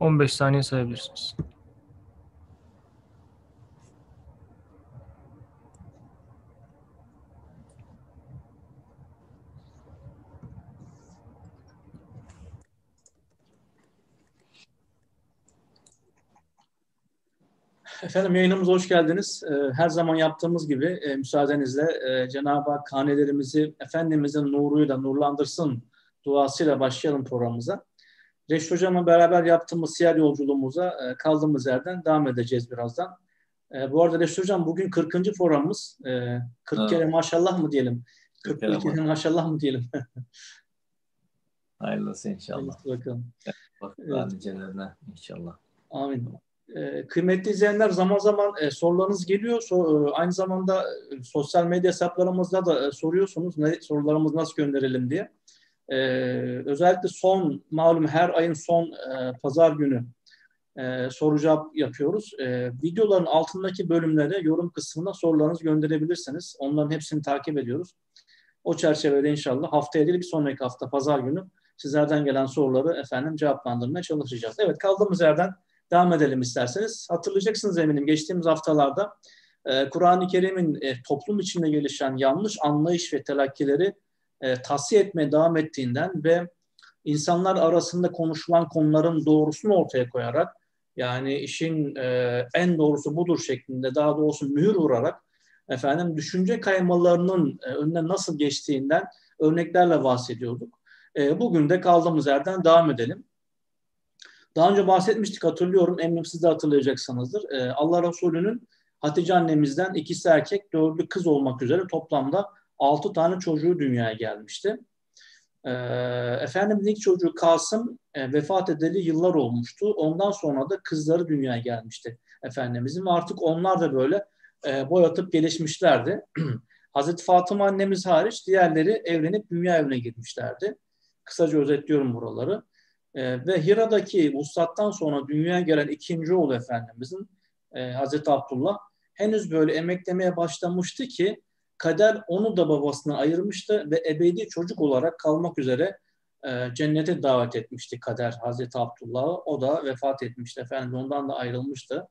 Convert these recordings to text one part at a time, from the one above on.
15 saniye sayabilirsiniz. Efendim yayınımıza hoş geldiniz. Ee, her zaman yaptığımız gibi e, müsaadenizle e, Cenab-ı Hak hanelerimizi Efendimizin nuruyla nurlandırsın duasıyla başlayalım programımıza. Reşit Hocam'la beraber yaptığımız siyer yolculuğumuza e, kaldığımız yerden devam edeceğiz birazdan. Bu arada Reşit Hocam bugün 40. programımız. 40 ha. kere maşallah mı diyelim? 40 kere, kere maşallah mı diyelim? Hayırlısı inşallah. Hayırlısı bakalım. Evet. Nicelerine inşallah. Amin. E, kıymetli izleyenler zaman zaman e, sorularınız geliyor. So, e, aynı zamanda e, sosyal medya hesaplarımızda da e, soruyorsunuz ne, sorularımızı nasıl gönderelim diye. E, özellikle son malum her ayın son e, pazar günü e, soru cevap yapıyoruz. E, videoların altındaki bölümlere yorum kısmına sorularınızı gönderebilirsiniz. Onların hepsini takip ediyoruz. O çerçevede inşallah haftaya değil bir sonraki hafta pazar günü sizlerden gelen soruları efendim cevaplandırmaya çalışacağız. Evet kaldığımız yerden devam edelim isterseniz. Hatırlayacaksınız eminim geçtiğimiz haftalarda e, Kur'an-ı Kerim'in e, toplum içinde gelişen yanlış anlayış ve telakkileri e, tahsiye etmeye devam ettiğinden ve insanlar arasında konuşulan konuların doğrusunu ortaya koyarak yani işin e, en doğrusu budur şeklinde daha doğrusu mühür vurarak efendim düşünce kaymalarının e, önüne nasıl geçtiğinden örneklerle bahsediyorduk. E, bugün de kaldığımız yerden devam edelim. Daha önce bahsetmiştik hatırlıyorum. Eminim siz de hatırlayacaksınızdır. Ee, Allah Resulü'nün Hatice annemizden ikisi erkek, dördü kız olmak üzere toplamda altı tane çocuğu dünyaya gelmişti. Ee, Efendimizin ilk çocuğu Kasım e, vefat edeli yıllar olmuştu. Ondan sonra da kızları dünyaya gelmişti Efendimizin artık onlar da böyle e, boyatıp gelişmişlerdi. Hazreti Fatıma annemiz hariç diğerleri evlenip dünya evine girmişlerdi. Kısaca özetliyorum buraları. E, ve Hira'daki vuslattan sonra dünyaya gelen ikinci oğlu Efendimizin e, Hazreti Abdullah henüz böyle emeklemeye başlamıştı ki kader onu da babasına ayırmıştı ve ebedi çocuk olarak kalmak üzere e, cennete davet etmişti kader Hazreti Abdullah'ı. O da vefat etmişti efendim ondan da ayrılmıştı.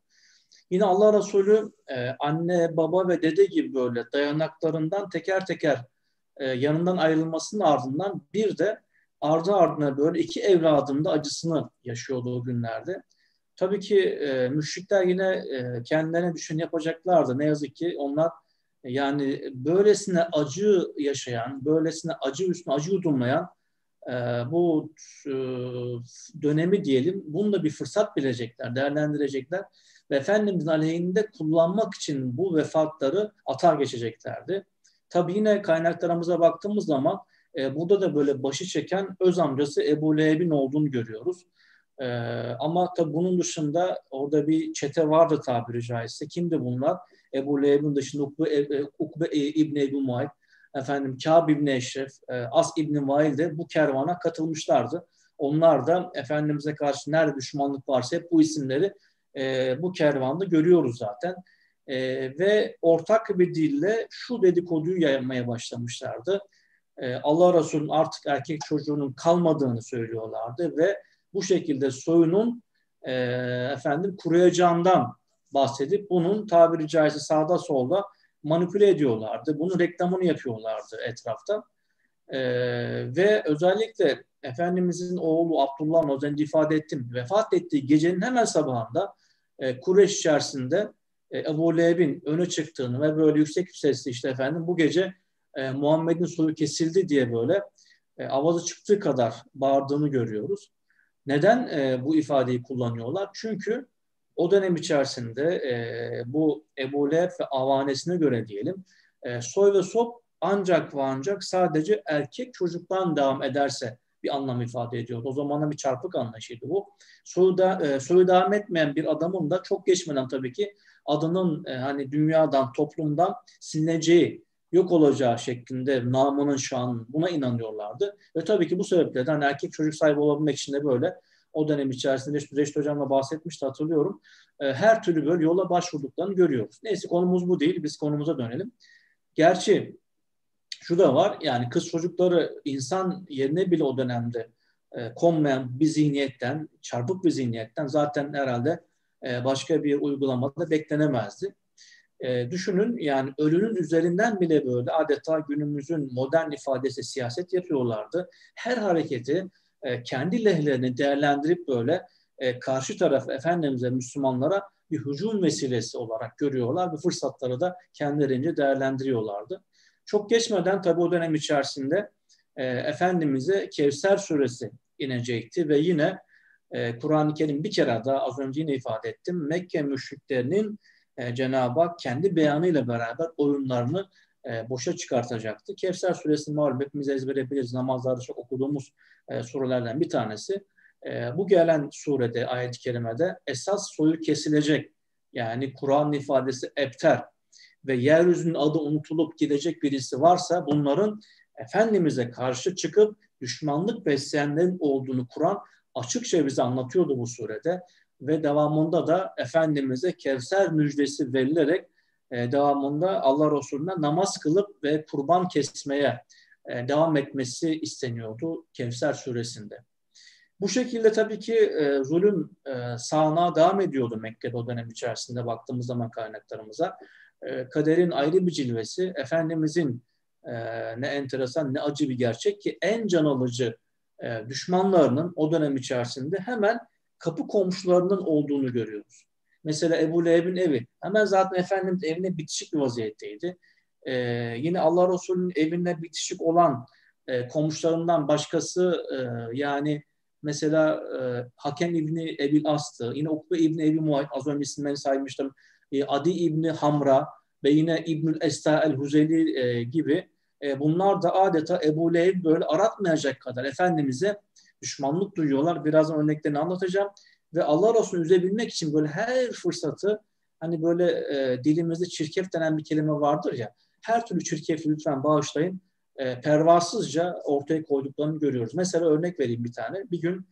Yine Allah Resulü e, anne, baba ve dede gibi böyle dayanaklarından teker teker e, yanından ayrılmasının ardından bir de ardı ardına böyle iki evladın da acısını yaşıyordu o günlerde. Tabii ki e, müşrikler yine e, kendilerine düşen yapacaklardı. Ne yazık ki onlar yani böylesine acı yaşayan, böylesine acı üstüne acı yudumlayan e, bu e, dönemi diyelim, bunu da bir fırsat bilecekler, değerlendirecekler ve Efendimizin aleyhinde kullanmak için bu vefatları atar geçeceklerdi. Tabii yine kaynaklarımıza baktığımız zaman e, burada da böyle başı çeken öz amcası Ebu Leheb'in olduğunu görüyoruz. E, ama tabi bunun dışında orada bir çete vardı tabiri caizse. Kimdi bunlar? Ebu Leheb'in dışında Ukbe, e, Ukbe e, İbni Ebu Muayb, efendim Kâb İbni Eşref, e, As İbni Vail de bu kervana katılmışlardı. Onlar da Efendimiz'e karşı nerede düşmanlık varsa hep bu isimleri e, bu kervanda görüyoruz zaten. E, ve ortak bir dille şu dedikoduyu yaymaya başlamışlardı e, Allah Resulü'nün artık erkek çocuğunun kalmadığını söylüyorlardı ve bu şekilde soyunun e, efendim kuruyacağından bahsedip bunun tabiri caizse sağda solda manipüle ediyorlardı. Bunun reklamını yapıyorlardı etrafta. E, ve özellikle Efendimizin oğlu Abdullah az önce ifade ettim. Vefat ettiği gecenin hemen sabahında e, Kureş içerisinde e, Ebu Leheb'in öne çıktığını ve böyle yüksek sesli işte efendim bu gece e, Muhammed'in soyu kesildi diye böyle e, avazı çıktığı kadar bağırdığını görüyoruz. Neden e, bu ifadeyi kullanıyorlar? Çünkü o dönem içerisinde e, bu Ebu Leheb ve avanesine göre diyelim e, soy ve sop ancak ve ancak sadece erkek çocuktan devam ederse bir anlam ifade ediyor. O zamanın bir çarpık anlayışıydı bu. Soyu, da, e, soyu devam etmeyen bir adamın da çok geçmeden tabii ki adının e, hani dünyadan, toplumdan silineceği yok olacağı şeklinde namının şanın buna inanıyorlardı. Ve tabii ki bu sebeple hani erkek çocuk sahibi olabilmek için de böyle o dönem içerisinde işte Reşit Hocam'la bahsetmişti hatırlıyorum. E, her türlü böyle yola başvurduklarını görüyoruz. Neyse konumuz bu değil. Biz konumuza dönelim. Gerçi şu da var yani kız çocukları insan yerine bile o dönemde e, konmayan bir zihniyetten, çarpık bir zihniyetten zaten herhalde e, başka bir uygulamada beklenemezdi. E, düşünün yani ölünün üzerinden bile böyle adeta günümüzün modern ifadesi siyaset yapıyorlardı. Her hareketi e, kendi lehlerini değerlendirip böyle e, karşı taraf Efendimiz'e, Müslümanlara bir hücum vesilesi olarak görüyorlar ve fırsatları da kendilerince değerlendiriyorlardı. Çok geçmeden tabi o dönem içerisinde e, Efendimiz'e Kevser suresi inecekti ve yine Kur'an-ı Kerim bir kere daha az önce yine ifade ettim. Mekke müşriklerinin Cenab-ı Hak kendi beyanıyla beraber oyunlarını e, boşa çıkartacaktı. Kevser suresi malum hepimiz ezbere biliriz. Namazlarda çok okuduğumuz e, surelerden bir tanesi. E, bu gelen surede, ayet-i kerimede esas soyu kesilecek. Yani Kur'an ifadesi ebter ve yeryüzünün adı unutulup gidecek birisi varsa bunların Efendimiz'e karşı çıkıp düşmanlık besleyenlerin olduğunu Kur'an açıkça bize anlatıyordu bu surede. Ve devamında da Efendimiz'e Kevser müjdesi verilerek e, devamında Allah Resulü'ne namaz kılıp ve kurban kesmeye e, devam etmesi isteniyordu Kevser suresinde. Bu şekilde tabii ki e, zulüm e, sağanağa devam ediyordu Mekke'de o dönem içerisinde baktığımız zaman kaynaklarımıza. Kaderin ayrı bir cilvesi, Efendimizin ne enteresan ne acı bir gerçek ki en can alıcı düşmanlarının o dönem içerisinde hemen kapı komşularının olduğunu görüyoruz. Mesela Ebu Leheb'in evi hemen zaten Efendimiz evine bitişik bir vaziyetteydi. E, yine Allah Resulü'nün evine bitişik olan e, komşularından başkası e, yani mesela e, Hakem İbni Ebil As'tı. Yine Ukbe İbni Ebi Muayt az önce isimlerini saymıştım. E, Adi İbni Hamra ve yine İbnül Esta el-Huzeli e, gibi e, bunlar da adeta Ebu Leheb böyle aratmayacak kadar Efendimiz'e düşmanlık duyuyorlar. Birazdan örneklerini anlatacağım. Ve Allah Resulü üzebilmek için böyle her fırsatı hani böyle e, dilimizde çirkef denen bir kelime vardır ya her türlü çirkefi lütfen bağışlayın e, pervasızca ortaya koyduklarını görüyoruz. Mesela örnek vereyim bir tane. Bir gün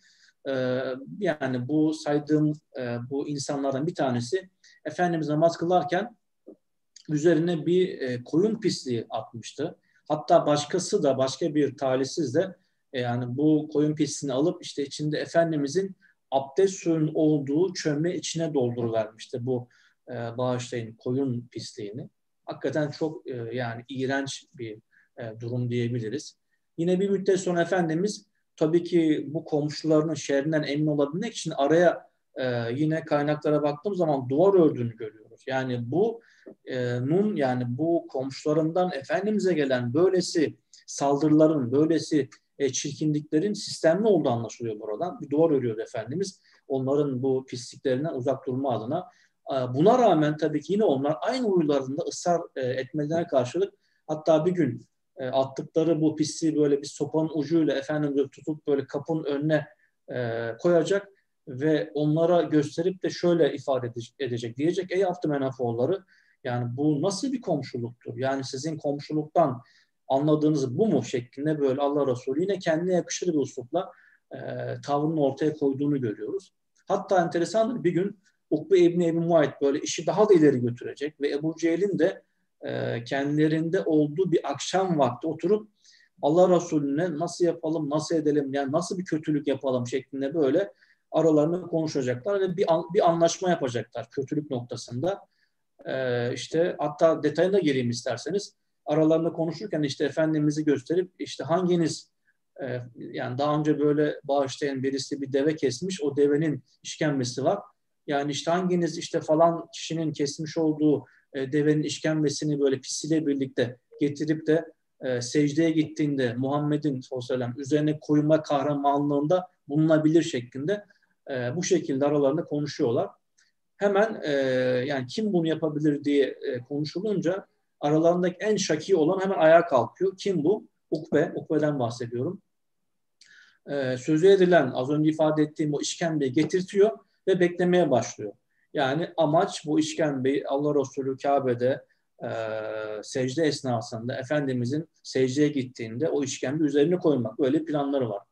e, yani bu saydığım e, bu insanlardan bir tanesi Efendimiz namaz kılarken üzerine bir e, koyun pisliği atmıştı. Hatta başkası da başka bir talihsiz de e, yani bu koyun pisliğini alıp işte içinde Efendimizin abdest suyun olduğu çömle içine dolduruvermişti bu e, bağışlayın koyun pisliğini. Hakikaten çok e, yani iğrenç bir e, durum diyebiliriz. Yine bir müddet sonra Efendimiz tabii ki bu komşularının şerrinden emin olabilmek için araya e, yine kaynaklara baktığım zaman duvar ördüğünü görüyoruz. Yani bu e, nun yani bu komşularından Efendimiz'e gelen böylesi saldırıların, böylesi e, çirkinliklerin sistemli olduğu anlaşılıyor buradan. Bir duvar örüyor Efendimiz. Onların bu pisliklerinden uzak durma adına. E, buna rağmen tabii ki yine onlar aynı huylarında ısrar e, etmelerine karşılık hatta bir gün e, attıkları bu pisliği böyle bir sopanın ucuyla efendim tutup böyle kapının önüne e, koyacak ve onlara gösterip de şöyle ifade edecek. Diyecek ey Abdümenafoğulları yani bu nasıl bir komşuluktur? Yani sizin komşuluktan anladığınız bu mu şeklinde böyle Allah Resulü yine kendine yakışır bir uslupla e, tavrını ortaya koyduğunu görüyoruz. Hatta enteresandır bir gün Ukbe İbni Ebi Muayt böyle işi daha da ileri götürecek ve Ebu Cehil'in de e, kendilerinde olduğu bir akşam vakti oturup Allah Resulüne nasıl yapalım, nasıl edelim, yani nasıl bir kötülük yapalım şeklinde böyle aralarında konuşacaklar ve bir, bir anlaşma yapacaklar kötülük noktasında. Ee, işte hatta detayına gireyim isterseniz. Aralarında konuşurken işte Efendimiz'i gösterip işte hanginiz e, yani daha önce böyle bağışlayan birisi bir deve kesmiş o devenin işkembesi var. Yani işte hanginiz işte falan kişinin kesmiş olduğu e, devenin işkembesini böyle pisiyle birlikte getirip de e, secdeye gittiğinde Muhammed'in sallallahu üzerine koyma kahramanlığında bulunabilir şeklinde e, bu şekilde aralarında konuşuyorlar. Hemen e, yani kim bunu yapabilir diye e, konuşulunca aralarındaki en şaki olan hemen ayağa kalkıyor. Kim bu? Ukbe. Ukbe'den bahsediyorum. E, sözü edilen az önce ifade ettiğim o işkembeyi getirtiyor ve beklemeye başlıyor. Yani amaç bu işkembeyi Allah Resulü Kabe'de e, secde esnasında Efendimizin secdeye gittiğinde o işkembe üzerine koymak. Böyle planları var.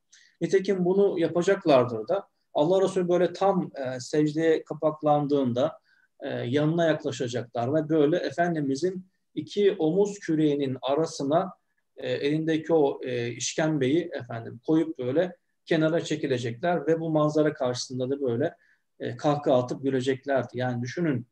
Nitekim bunu yapacaklardır da Allah Resulü böyle tam e, secdeye kapaklandığında e, yanına yaklaşacaklar ve böyle Efendimizin iki omuz küreğinin arasına e, elindeki o e, işkembeyi efendim koyup böyle kenara çekilecekler ve bu manzara karşısında da böyle e, kahkaha atıp güleceklerdi. Yani düşünün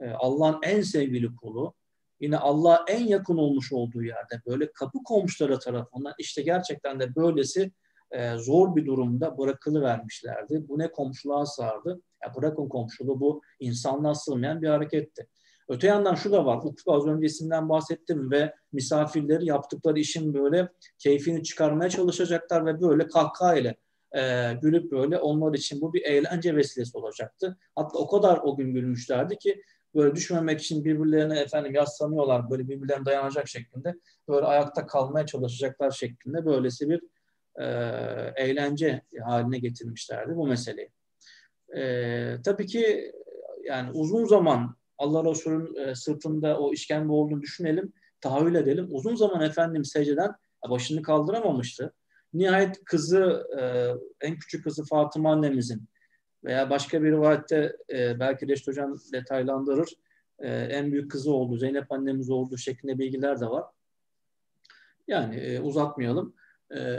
e, Allah'ın en sevgili kulu yine Allah'a en yakın olmuş olduğu yerde böyle kapı komşuları tarafından işte gerçekten de böylesi e, zor bir durumda bırakılıvermişlerdi. Bu ne komşuluğa sardı. Ya bırakın komşuluğu bu insanlığa sığmayan bir hareketti. Öte yandan şu da var. Ufuk az önce isimden bahsettim ve misafirleri yaptıkları işin böyle keyfini çıkarmaya çalışacaklar ve böyle kahkaha ile e, gülüp böyle onlar için bu bir eğlence vesilesi olacaktı. Hatta o kadar o gün gülmüşlerdi ki böyle düşmemek için birbirlerine efendim yaslanıyorlar böyle birbirlerine dayanacak şeklinde böyle ayakta kalmaya çalışacaklar şeklinde böylesi bir e, eğlence haline getirmişlerdi bu meseleyi. E, tabii ki yani uzun zaman Allah Resulü'nün e, sırtında o işkembe olduğunu düşünelim, tahayyül edelim. Uzun zaman efendim secdeden başını kaldıramamıştı. Nihayet kızı, e, en küçük kızı Fatıma annemizin veya başka bir rivayette e, belki Reşit Hocam detaylandırır. E, en büyük kızı oldu, Zeynep annemiz oldu şeklinde bilgiler de var. Yani e, uzatmayalım. E,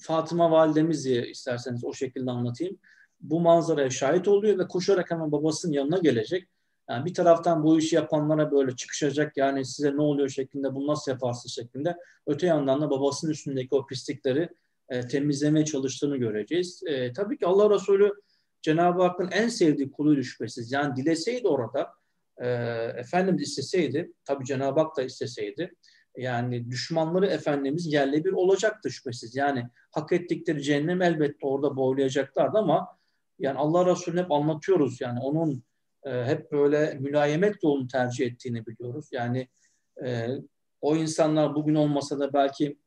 Fatıma validemizi isterseniz o şekilde anlatayım. Bu manzaraya şahit oluyor ve koşarak hemen babasının yanına gelecek. Yani bir taraftan bu işi yapanlara böyle çıkışacak yani size ne oluyor şeklinde bunu nasıl yaparsın şeklinde. Öte yandan da babasının üstündeki o pislikleri e, temizlemeye çalıştığını göreceğiz. E, tabii ki Allah Resulü Cenab-ı Hakk'ın en sevdiği kuluydu şüphesiz. Yani dileseydi orada, e, Efendimiz isteseydi, tabii Cenab-ı Hak da isteseydi, yani düşmanları Efendimiz yerle bir olacaktı şüphesiz. Yani hak ettikleri cehennem elbette orada boğulayacaklardı ama yani Allah Resulü hep anlatıyoruz yani onun e, hep böyle mülayemet yolunu tercih ettiğini biliyoruz. Yani e, o insanlar bugün olmasa da belki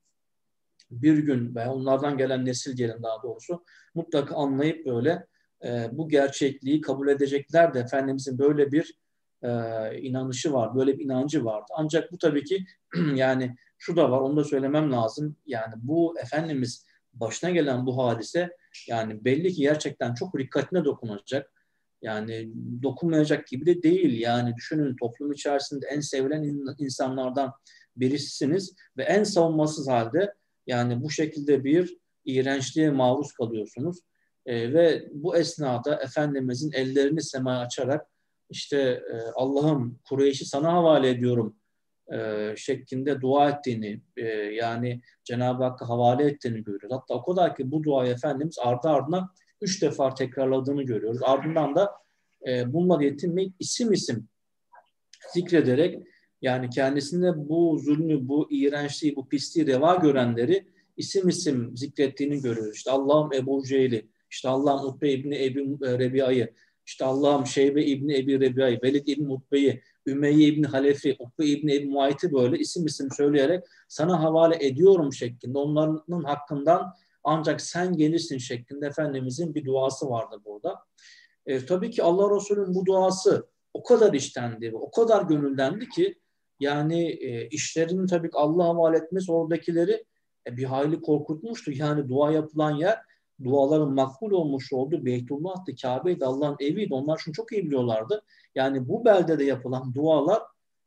bir gün veya onlardan gelen nesil gelin daha doğrusu mutlaka anlayıp böyle e, bu gerçekliği kabul edecekler de Efendimizin böyle bir inanışı var, böyle bir inancı vardı. Ancak bu tabii ki yani şu da var, onu da söylemem lazım. Yani bu Efendimiz başına gelen bu hadise yani belli ki gerçekten çok dikkatine dokunacak. Yani dokunmayacak gibi de değil. Yani düşünün toplum içerisinde en sevilen insanlardan birisisiniz ve en savunmasız halde yani bu şekilde bir iğrençliğe maruz kalıyorsunuz. E, ve bu esnada Efendimizin ellerini semaya açarak işte e, Allah'ım Kureyş'i sana havale ediyorum e, şeklinde dua ettiğini e, yani Cenab-ı Hakk'a havale ettiğini görüyoruz. Hatta o kadar ki bu duayı Efendimiz ardı ardına üç defa tekrarladığını görüyoruz. Ardından da e, bununla yetinmeyip isim isim zikrederek yani kendisinde bu zulmü, bu iğrençliği, bu pisliği reva görenleri isim isim zikrettiğini görüyoruz. İşte Allah'ım Ebu Cehil'i, işte Allah'ım Utbe İbni Ebi Rebiya'yı, işte Allah'ım Şeybe İbni Ebi Rebiya'yı, Velid İbni Utbe'yi, Ümeyye İbni Halefi, Utbe İbni Ebi Muayt'i böyle isim isim söyleyerek sana havale ediyorum şeklinde onların hakkından ancak sen gelirsin şeklinde Efendimizin bir duası vardı burada. E, tabii ki Allah Resulü'nün bu duası o kadar iştendi, o kadar gönüldendi ki yani e, işlerini tabii ki Allah'a havale etmesi oradakileri e, bir hayli korkutmuştu. Yani dua yapılan yer duaların makbul olmuş olduğu Beytullah'tı, Kabe'ydi, Allah'ın eviydi. Onlar şunu çok iyi biliyorlardı. Yani bu beldede yapılan dualar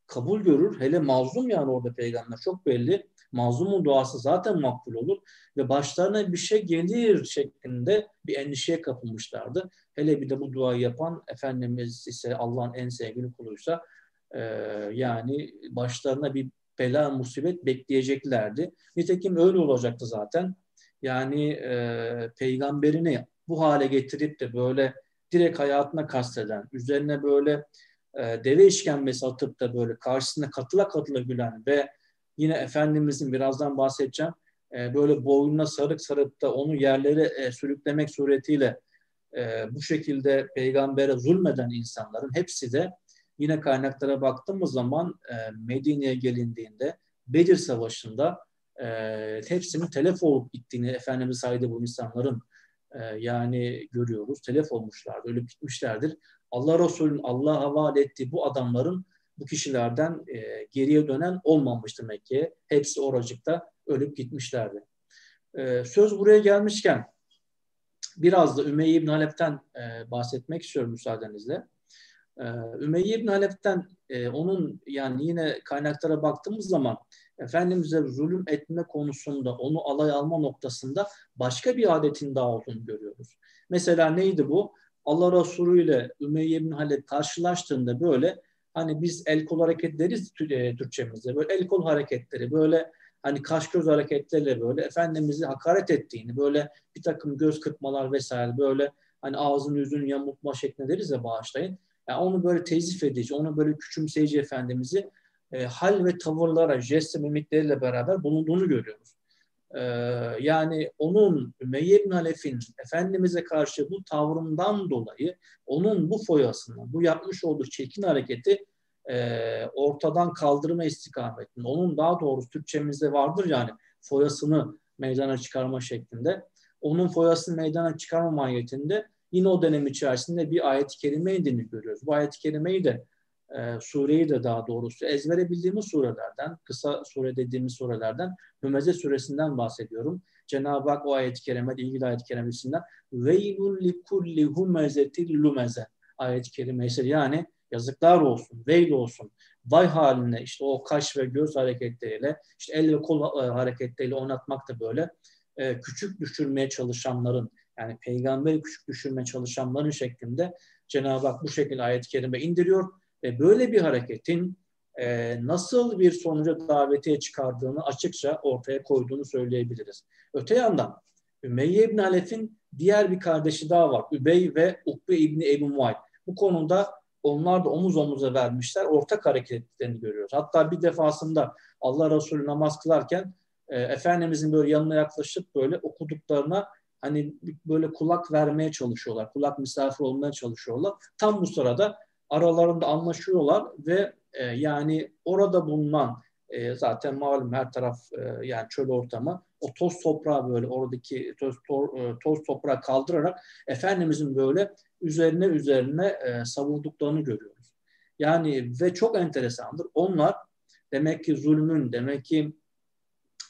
kabul görür. Hele mazlum yani orada peygamber çok belli. Mazlumun duası zaten makbul olur ve başlarına bir şey gelir şeklinde bir endişeye kapılmışlardı. Hele bir de bu duayı yapan Efendimiz ise Allah'ın en sevgili kuluysa e, yani başlarına bir bela musibet bekleyeceklerdi. Nitekim öyle olacaktı zaten. Yani e, peygamberini bu hale getirip de böyle direkt hayatına kasteden, üzerine böyle e, deve işkembesi atıp da böyle karşısına katıla katıla gülen ve yine Efendimizin birazdan bahsedeceğim e, böyle boynuna sarık sarıp da onu yerlere e, sürüklemek suretiyle e, bu şekilde peygambere zulmeden insanların hepsi de yine kaynaklara baktığımız zaman e, Medine'ye gelindiğinde Bedir Savaşı'nda hepsinin telef olup gittiğini Efendimiz saydı bu insanların yani görüyoruz. Telef olmuşlardı, ölüp gitmişlerdir. Allah Resulü'nün Allah'a havale ettiği bu adamların bu kişilerden e, geriye dönen olmamıştı Mekke'ye. Hepsi oracıkta ölüp gitmişlerdi. E, söz buraya gelmişken biraz da Ümeyye İbn Halep'ten e, bahsetmek istiyorum müsaadenizle. E, Ümeyye İbn Halep'ten e, onun yani yine kaynaklara baktığımız zaman Efendimiz'e zulüm etme konusunda, onu alay alma noktasında başka bir adetin daha olduğunu görüyoruz. Mesela neydi bu? Allah Resulü ile Ümeyye bin Halep karşılaştığında böyle hani biz el kol hareket deriz e, Türkçemizde. Böyle el kol hareketleri, böyle hani kaş göz hareketleriyle böyle Efendimiz'i hakaret ettiğini, böyle bir takım göz kırpmalar vesaire böyle hani ağzını yüzünü yamultma şeklinde deriz ya bağışlayın. Yani onu böyle tezif edici, onu böyle küçümseyici Efendimiz'i e, hal ve tavırlara, jest ve mimikleriyle beraber bulunduğunu görüyoruz. E, yani onun Ümeyye bin Halef'in Efendimiz'e karşı bu tavrından dolayı onun bu foyasını, bu yapmış olduğu çirkin hareketi e, ortadan kaldırma istikametinde, onun daha doğrusu Türkçemizde vardır yani foyasını meydana çıkarma şeklinde. Onun foyasını meydana çıkarma mahiyetinde yine o dönem içerisinde bir ayet-i kerime indiğini görüyoruz. Bu ayet-i kerimeyi de e, sureyi de daha doğrusu ezbere bildiğimiz surelerden, kısa sure dediğimiz surelerden, Hümeze suresinden bahsediyorum. Cenab-ı Hak o ayet-i kerimede, ilgili ayet-i kerimesinden veylul likulli humezetil lumeze. Ayet-i kerimesi yani yazıklar olsun, veil olsun, vay haline işte o kaş ve göz hareketleriyle, işte el ve kol e, hareketleriyle oynatmak da böyle e, küçük düşürmeye çalışanların, yani peygamberi küçük düşürmeye çalışanların şeklinde Cenab-ı Hak bu şekilde ayet-i kerime indiriyor ve böyle bir hareketin e, nasıl bir sonuca davetiye çıkardığını açıkça ortaya koyduğunu söyleyebiliriz. Öte yandan Ümeyye İbn Halef'in diğer bir kardeşi daha var. Übey ve Ukbe İbni Ebu Muayt. Bu konuda onlar da omuz omuza vermişler. Ortak hareketlerini görüyoruz. Hatta bir defasında Allah Resulü namaz kılarken e, Efendimizin böyle yanına yaklaşıp böyle okuduklarına hani böyle kulak vermeye çalışıyorlar. Kulak misafir olmaya çalışıyorlar. Tam bu sırada aralarında anlaşıyorlar ve e, yani orada bulunan e, zaten malum her taraf e, yani çöl ortamı o toz toprağı böyle oradaki toz, to, e, toz toprağı kaldırarak Efendimizin böyle üzerine üzerine e, savurduklarını görüyoruz. Yani ve çok enteresandır. Onlar demek ki zulmün, demek ki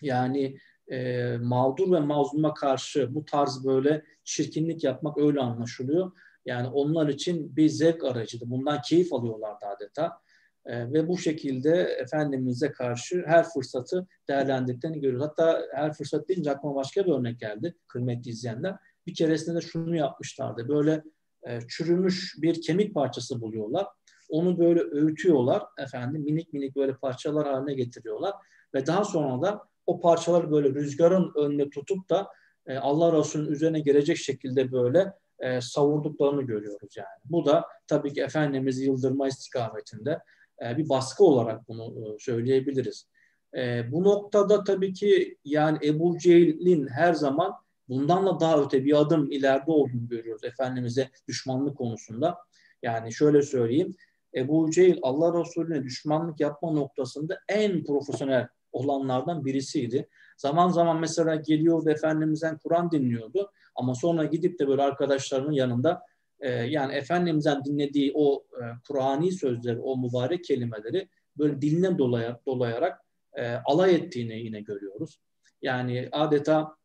yani e, mağdur ve mazluma karşı bu tarz böyle çirkinlik yapmak öyle anlaşılıyor. Yani onlar için bir zevk aracıydı. Bundan keyif alıyorlardı adeta. E, ve bu şekilde Efendimiz'e karşı her fırsatı değerlendirdiklerini görüyoruz. Hatta her fırsat deyince aklıma başka bir örnek geldi kıymetli izleyenler. Bir keresinde de şunu yapmışlardı. Böyle e, çürümüş bir kemik parçası buluyorlar. Onu böyle öğütüyorlar efendim minik minik böyle parçalar haline getiriyorlar ve daha sonra da o parçaları böyle rüzgarın önüne tutup da e, Allah Resulü'nün üzerine gelecek şekilde böyle e, savurduklarını görüyoruz yani. Bu da tabii ki Efendimiz'i yıldırma istikametinde e, bir baskı olarak bunu e, söyleyebiliriz. E, bu noktada tabii ki yani Ebu Cehil'in her zaman bundan da daha öte bir adım ileride olduğunu görüyoruz Efendimiz'e düşmanlık konusunda. Yani şöyle söyleyeyim, Ebu Cehil Allah Resulüne düşmanlık yapma noktasında en profesyonel olanlardan birisiydi. Zaman zaman mesela geliyordu Efendimiz'den Kur'an dinliyordu ama sonra gidip de böyle arkadaşlarının yanında e, yani Efendimiz'den dinlediği o e, Kur'ani sözleri, o mübarek kelimeleri böyle diline dolayarak, dolayarak e, alay ettiğini yine görüyoruz. Yani adeta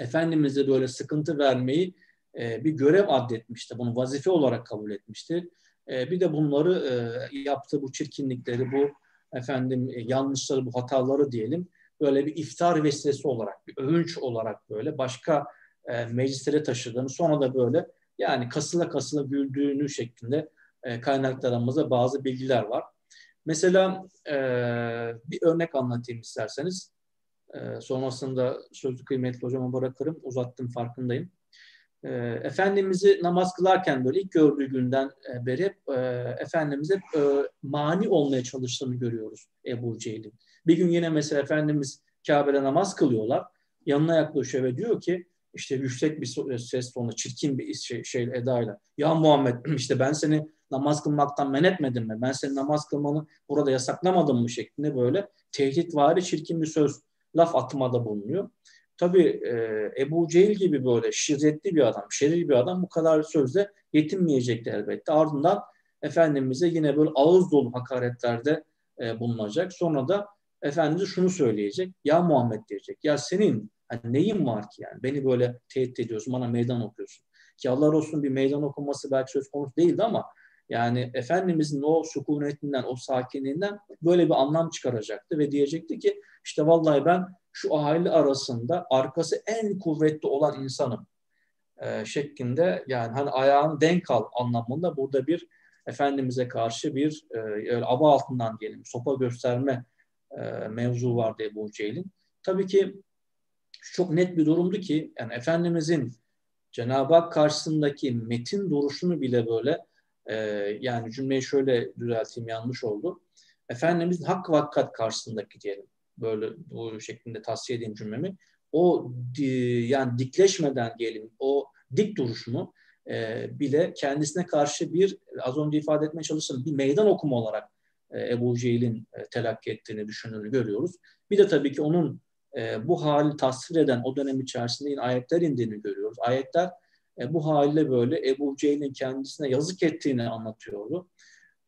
Efendimiz'e böyle sıkıntı vermeyi e, bir görev addetmişti. Bunu vazife olarak kabul etmişti. E, bir de bunları e, yaptığı bu çirkinlikleri, bu efendim e, yanlışları, bu hataları diyelim böyle bir iftar vesilesi olarak, bir övünç olarak böyle başka e, meclislere taşıdığını sonra da böyle yani kasıla kasıla güldüğünü şeklinde e, kaynaklarımızda bazı bilgiler var. Mesela e, bir örnek anlatayım isterseniz. E, sonrasında sözü kıymetli hocama bırakırım. Uzattım farkındayım. E, Efendimiz'i namaz kılarken böyle ilk gördüğü günden e, beri e, Efendimiz'e e, mani olmaya çalıştığını görüyoruz Ebu Cehil'in. Bir gün yine mesela Efendimiz Kabe'de namaz kılıyorlar. Yanına yaklaşıyor ve diyor ki işte yüksek bir ses tonu, çirkin bir şey, şey edayla. Ya Muhammed işte ben seni namaz kılmaktan men etmedim mi? Ben senin namaz kılmanı burada yasaklamadım mı şeklinde böyle tehditvari çirkin bir söz, laf atmada bulunuyor. Tabii e, Ebu Cehil gibi böyle şirretli bir adam, şeril bir adam bu kadar sözle yetinmeyecekti elbette. Ardından Efendimiz'e yine böyle ağız dolu hakaretlerde e, bulunacak. Sonra da Efendimiz şunu söyleyecek. Ya Muhammed diyecek. Ya senin hani neyin var ki yani? Beni böyle tehdit ediyorsun, bana meydan okuyorsun. Ki Allah olsun bir meydan okunması belki söz konusu değildi ama Yani Efendimizin o sükunetinden, o sakinliğinden böyle bir anlam çıkaracaktı ve diyecekti ki işte vallahi ben şu aile arasında arkası en kuvvetli olan insanım e, şeklinde yani hani ayağın denk al anlamında burada bir Efendimiz'e karşı bir e, öyle aba altından diyelim sopa gösterme e, mevzu vardı Ebu Cehil'in. Tabii ki çok net bir durumdu ki yani Efendimiz'in Cenab-ı Hak karşısındaki metin duruşunu bile böyle e, yani cümleyi şöyle düzelteyim yanlış oldu. Efendimiz hak ve karşısındaki diyelim böyle bu şeklinde tavsiye edeyim cümlemi. O yani dikleşmeden diyelim o dik duruşunu e, bile kendisine karşı bir az önce ifade etmeye çalıştığım bir meydan okuma olarak e, Ebu Cehil'in e, telakki ettiğini düşündüğünü görüyoruz. Bir de tabii ki onun e, bu hali tasvir eden o dönem içerisinde yine ayetler indiğini görüyoruz. Ayetler e, bu haliyle böyle Ebu Cehil'in kendisine yazık ettiğini anlatıyordu.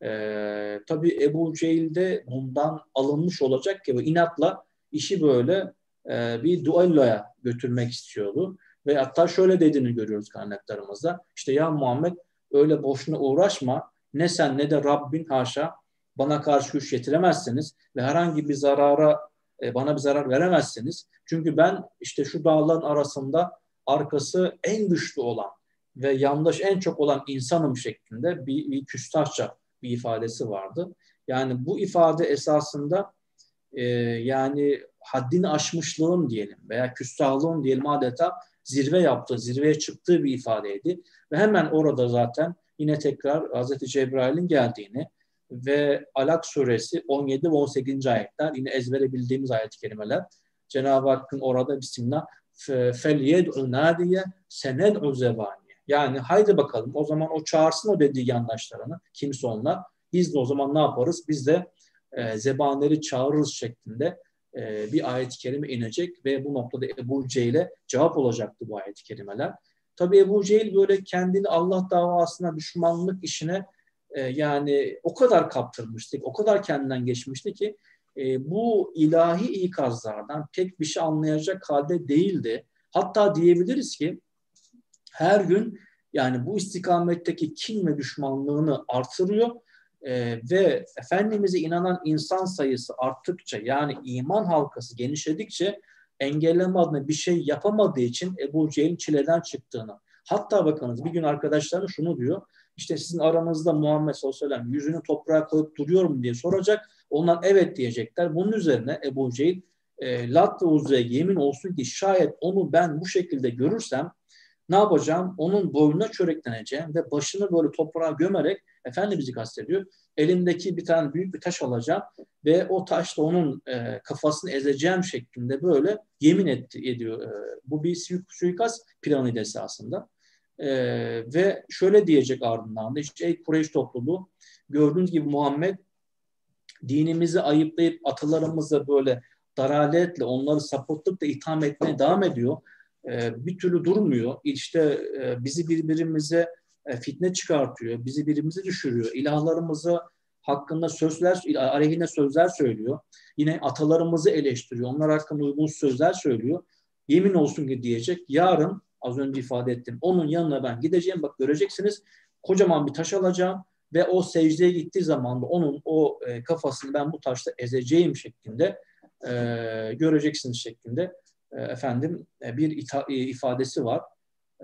E, tabii Ebu Cehil de bundan alınmış olacak ki inatla işi böyle e, bir duelloya götürmek istiyordu. Ve hatta şöyle dediğini görüyoruz kaynaklarımızda. İşte ya Muhammed öyle boşuna uğraşma. Ne sen ne de Rabbin haşa bana karşı güç yetiremezsiniz ve herhangi bir zarara e, bana bir zarar veremezsiniz. Çünkü ben işte şu dağların arasında arkası en güçlü olan ve yandaş en çok olan insanım şeklinde bir, bir küstahça bir ifadesi vardı. Yani bu ifade esasında e, yani haddini aşmışlığın diyelim veya küstahlığın diyelim adeta zirve yaptığı, zirveye çıktığı bir ifadeydi. Ve hemen orada zaten yine tekrar Hazreti Cebrail'in geldiğini ve Alak suresi 17 ve 18. ayetler yine ezbere bildiğimiz ayet-i kerimeler. Cenab-ı Hakk'ın orada Bismillah فَلْيَدْعُ نَادِيَ سَنَدْعُ zebaniye. yani haydi bakalım o zaman o çağırsın o dediği yandaşlarını kimse onlar. Biz de o zaman ne yaparız? Biz de e, zebanleri çağırırız şeklinde e, bir ayet-i kerime inecek ve bu noktada Ebu Cehil'e cevap olacaktı bu ayet-i kerimeler. Tabi Ebu Cehil böyle kendini Allah davasına düşmanlık işine e, yani o kadar kaptırmıştık, o kadar kendinden geçmişti ki e, bu ilahi ikazlardan pek bir şey anlayacak halde değildi. Hatta diyebiliriz ki her gün yani bu istikametteki kin ve düşmanlığını artırıyor e, ve Efendimiz'e inanan insan sayısı arttıkça yani iman halkası genişledikçe engelleme adına bir şey yapamadığı için Ebu Cehil çileden çıktığını. Hatta bakınız bir gün arkadaşları şunu diyor. İşte sizin aranızda Muhammed sallallahu aleyhi ve sellem yüzünü toprağa koyup duruyor mu diye soracak. Onlar evet diyecekler. Bunun üzerine Ebu Cehil e, Lat ve Uzze'ye yemin olsun ki şayet onu ben bu şekilde görürsem ne yapacağım? Onun boynuna çörekleneceğim ve başını böyle toprağa gömerek Efendimiz'i kastediyor. Elimdeki bir tane büyük bir taş alacağım ve o taşla onun e, kafasını ezeceğim şeklinde böyle yemin etti, ediyor. E, bu bir suikast planıydı esasında. E, ve şöyle diyecek ardından da işte ey Kureyş topluluğu gördüğünüz gibi Muhammed dinimizi ayıplayıp atalarımızı böyle daraletle onları sapıtlıkla itham etmeye devam ediyor. E, bir türlü durmuyor. İşte e, bizi birbirimize e, fitne çıkartıyor, bizi birbirimize düşürüyor. İlahlarımızı hakkında sözler, aleyhine sözler söylüyor. Yine atalarımızı eleştiriyor. Onlar hakkında uygun sözler söylüyor. Yemin olsun ki diyecek. Yarın az önce ifade ettim. Onun yanına ben gideceğim. Bak göreceksiniz. Kocaman bir taş alacağım ve o secdeye gittiği zaman da onun o kafasını ben bu taşla ezeceğim şeklinde e, göreceksiniz şeklinde e, efendim e, bir ita, e, ifadesi var.